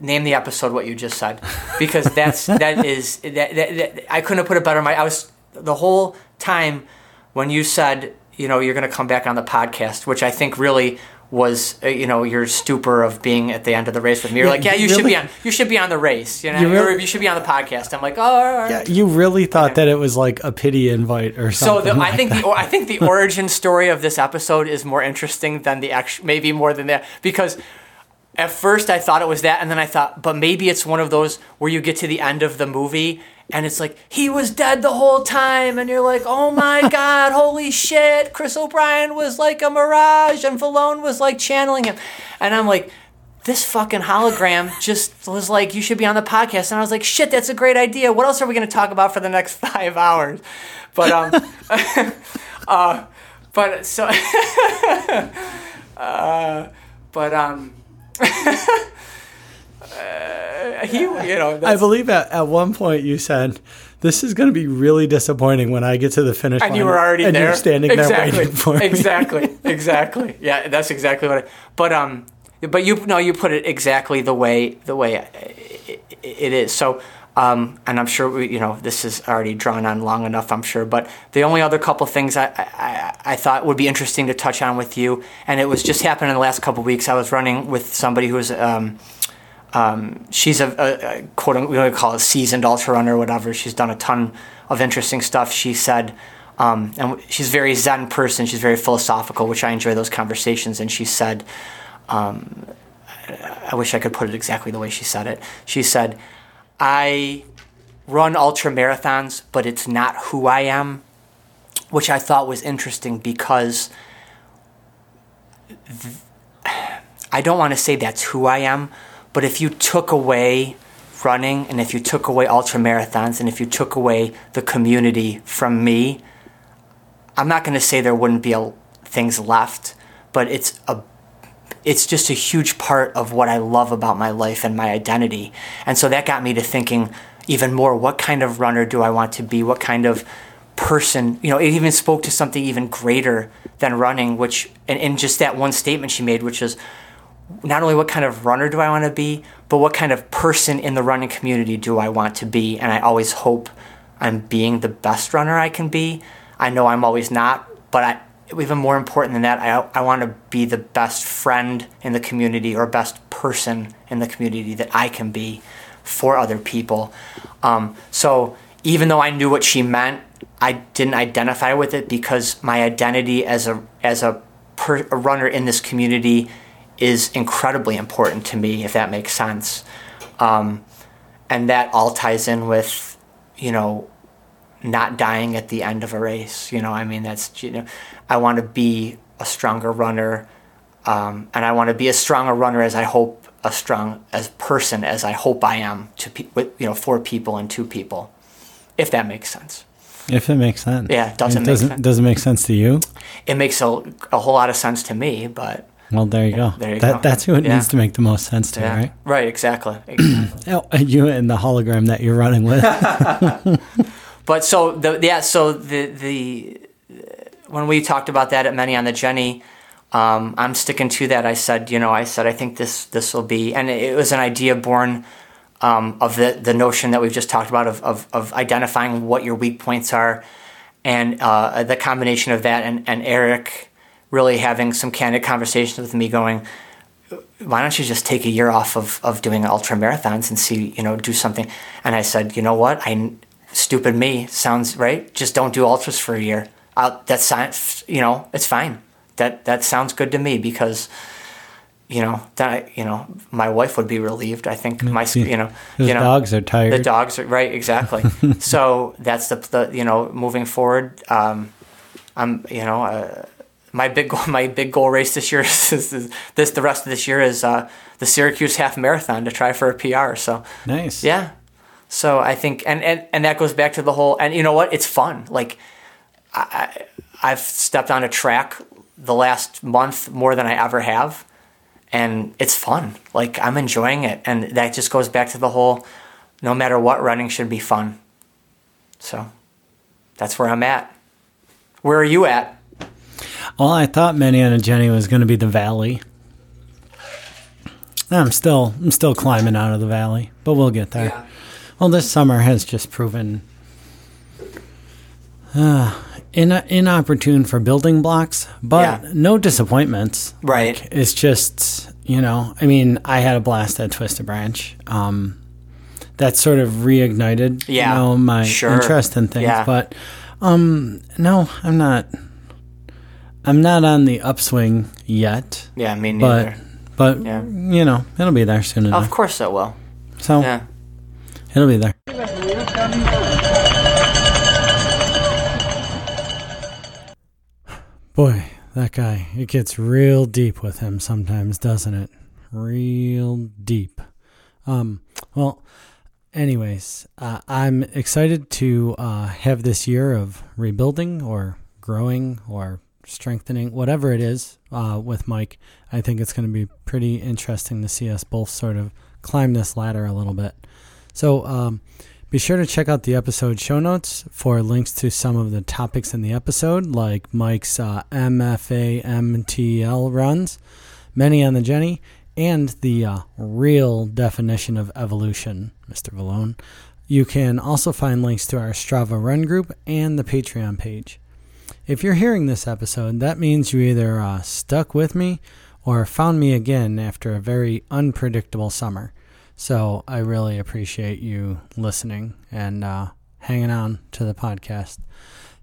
Name the episode what you just said, because that's that is that, that, that I couldn't have put it better. My I was the whole time when you said you know you're going to come back on the podcast, which I think really was uh, you know your stupor of being at the end of the race with me. You're Yeah, like, yeah, you you should be on you should be on the race. You know, You really- you should be on the podcast. I'm like, oh, all right. Yeah, you really thought that it was like a pity invite or So something. the, like I think that. the I think the origin story of this episode is more interesting than the actual, maybe more than that because at first I thought it was that, and then I thought, but maybe it's one of those where you get to the end of the movie and it's like he was dead the whole time, and you're like, oh my god, holy shit, Chris O'Brien was like a mirage, and Valone was like channeling him, and I'm like. This fucking hologram just was like, you should be on the podcast. And I was like, shit, that's a great idea. What else are we going to talk about for the next five hours? But, um, uh, but so, uh, but, um, uh, he, you know, I believe at, at one point you said, "This is going to be really disappointing when I get to the finish and line." you were already and there. You're standing exactly. there waiting for me. exactly, exactly. Yeah, that's exactly what. I, but um, but you no, you put it exactly the way the way it, it is. So um, and I'm sure we, you know this is already drawn on long enough. I'm sure, but the only other couple things I, I I thought would be interesting to touch on with you, and it was just happened in the last couple weeks. I was running with somebody who was um. Um, she's a, a, a quote we don't call it seasoned ultra runner or whatever. She's done a ton of interesting stuff. She said, um, and she's a very Zen person. She's very philosophical, which I enjoy those conversations. And she said, um, I wish I could put it exactly the way she said it. She said, I run ultra marathons, but it's not who I am, which I thought was interesting because th- I don't want to say that's who I am, but if you took away running and if you took away ultra marathons and if you took away the community from me, I'm not going to say there wouldn't be a, things left, but it's a it's just a huge part of what I love about my life and my identity. And so that got me to thinking even more what kind of runner do I want to be? What kind of person, you know, it even spoke to something even greater than running, which, and, and just that one statement she made, which is not only what kind of runner do I want to be, but what kind of person in the running community do I want to be? And I always hope I'm being the best runner I can be. I know I'm always not, but I, even more important than that, I, I want to be the best friend in the community or best person in the community that I can be for other people. Um, so even though I knew what she meant, I didn't identify with it because my identity as a as a, per, a runner in this community is incredibly important to me, if that makes sense. Um, and that all ties in with, you know, not dying at the end of a race. You know, I mean, that's, you know, I want to be a stronger runner. Um, and I want to be as strong a runner as I hope a strong as person as I hope I am to pe- with, you know for people and to people, if that makes sense. If it makes sense. Yeah, it doesn't It make doesn't sense. doesn't make sense to you. It makes a, a whole lot of sense to me, but Well, there you go. there you that, go. That's who it Yeah. needs to make the most sense to, yeah, right? right, exactly. exactly. Oh, and you and the hologram that you're running with. But so the yeah, so the the when we talked about that at Many on the Genny, um, I'm sticking to that. I said, you know, I said I think this this will be, and it was an idea born um, of the the notion that we've just talked about of of, of identifying what your weak points are, and uh, the combination of that and and Eric really having some candid conversations with me, going, why don't you just take a year off of, of doing ultra marathons and see, you know, do something? And I said, you know what? I, stupid me, sounds right. Just don't do ultras for a year. I'll, that's science, you know, it's fine. That, that sounds good to me because, you know, that, I, you know, my wife would be relieved. I think my, you know, Those you know, dogs are tired. the dogs are right, exactly. so that's the, the, you know, moving forward, um, I'm, you know, uh, my big goal, my big goal race this year is, is this. The rest of this year is uh, the Syracuse half marathon to try for a PR. So nice. yeah, so I think, and and and that goes back to the whole. And you know what? It's fun. Like I, I I've stepped on a track the last month more than I ever have, and it's fun. Like I'm enjoying it, and that just goes back to the whole. No matter what, running should be fun. So that's where I'm at. Where are you at? Well, I thought Manny and Genny was going to be the valley. I'm still I'm still climbing out of the valley, but we'll get there. Well, this summer has just proven uh, in, inopportune for building blocks, but Yeah. no disappointments. Right. Like, it's just you know, I mean, I had a blast at Twisted Branch. Um, that sort of reignited, Yeah, you know, my sure. interest in things. Yeah. But um, no, I'm not. I'm not on the upswing yet, Yeah, me but neither. but Yeah. you know, it'll be there soon enough. of course it will. So Yeah. it'll be there. Boy, that guy, it gets real deep with him sometimes, doesn't it? Real deep. Um, well, anyways, uh, I'm excited to uh, have this year of rebuilding or growing or strengthening, whatever it is, uh, with Mike. I think it's going to be pretty interesting to see us both sort of climb this ladder a little bit. So, um, be sure to check out the episode show notes for links to some of the topics in the episode, like Mike's uh, MFA MTL runs, many on the Genny, and the uh, real definition of evolution, Mr. Valone. You can also find links to our Strava run group and the Patreon page. If you're hearing this episode, that means you either uh, stuck with me or found me again after a very unpredictable summer. So I really appreciate you listening and uh, hanging on to the podcast.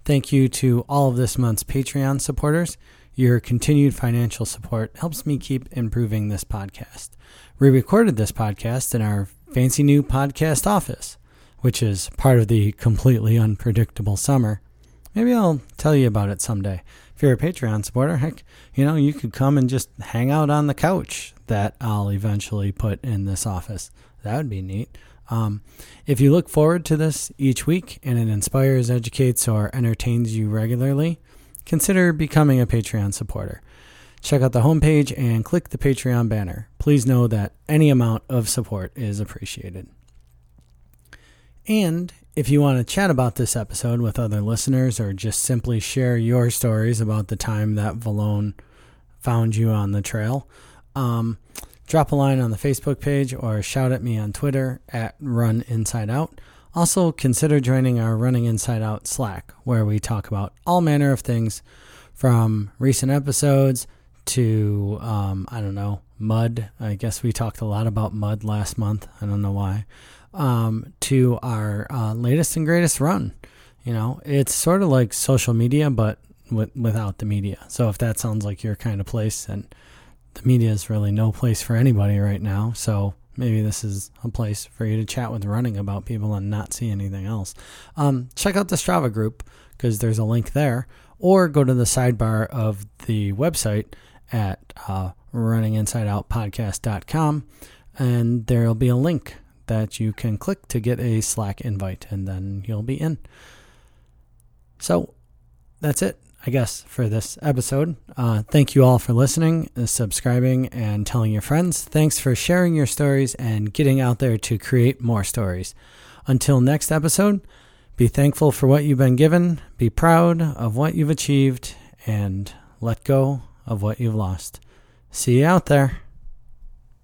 Thank you to all of this month's Patreon supporters. Your continued financial support helps me keep improving this podcast. We recorded this podcast in our fancy new podcast office, which is part of the completely unpredictable summer. Maybe I'll tell you about it someday. If you're a Patreon supporter, heck, you know, you could come and just hang out on the couch that I'll eventually put in this office. That would be neat. Um, if you look forward to this each week and it inspires, educates, or entertains you regularly, consider becoming a Patreon supporter. Check out the homepage and click the Patreon banner. Please know that any amount of support is appreciated. And if you want to chat about this episode with other listeners or just simply share your stories about the time that Valone found you on the trail, um, drop a line on the Facebook page or shout at me on Twitter at Run Inside Out. Also, consider joining our Running Inside Out Slack, where we talk about all manner of things from recent episodes to, um, I don't know, mud. I guess we talked a lot about mud last month. I don't know why. Um, to our uh, latest and greatest run. You know, it's sort of like social media, but with, without the media. So if that sounds like your kind of place, then the media is really no place for anybody right now. So maybe this is a place for you to chat with running about people and not see anything else. Um, check out the Strava group because there's a link there, or go to the sidebar of the website at uh, runninginsideoutpodcast.com and there'll be a link that you can click to get a Slack invite, and then you'll be in. So that's it, I guess, for this episode. Uh, thank you all for listening, uh, subscribing, and telling your friends. Thanks for sharing your stories and getting out there to create more stories. Until next episode, be thankful for what you've been given, be proud of what you've achieved, and let go of what you've lost. See you out there.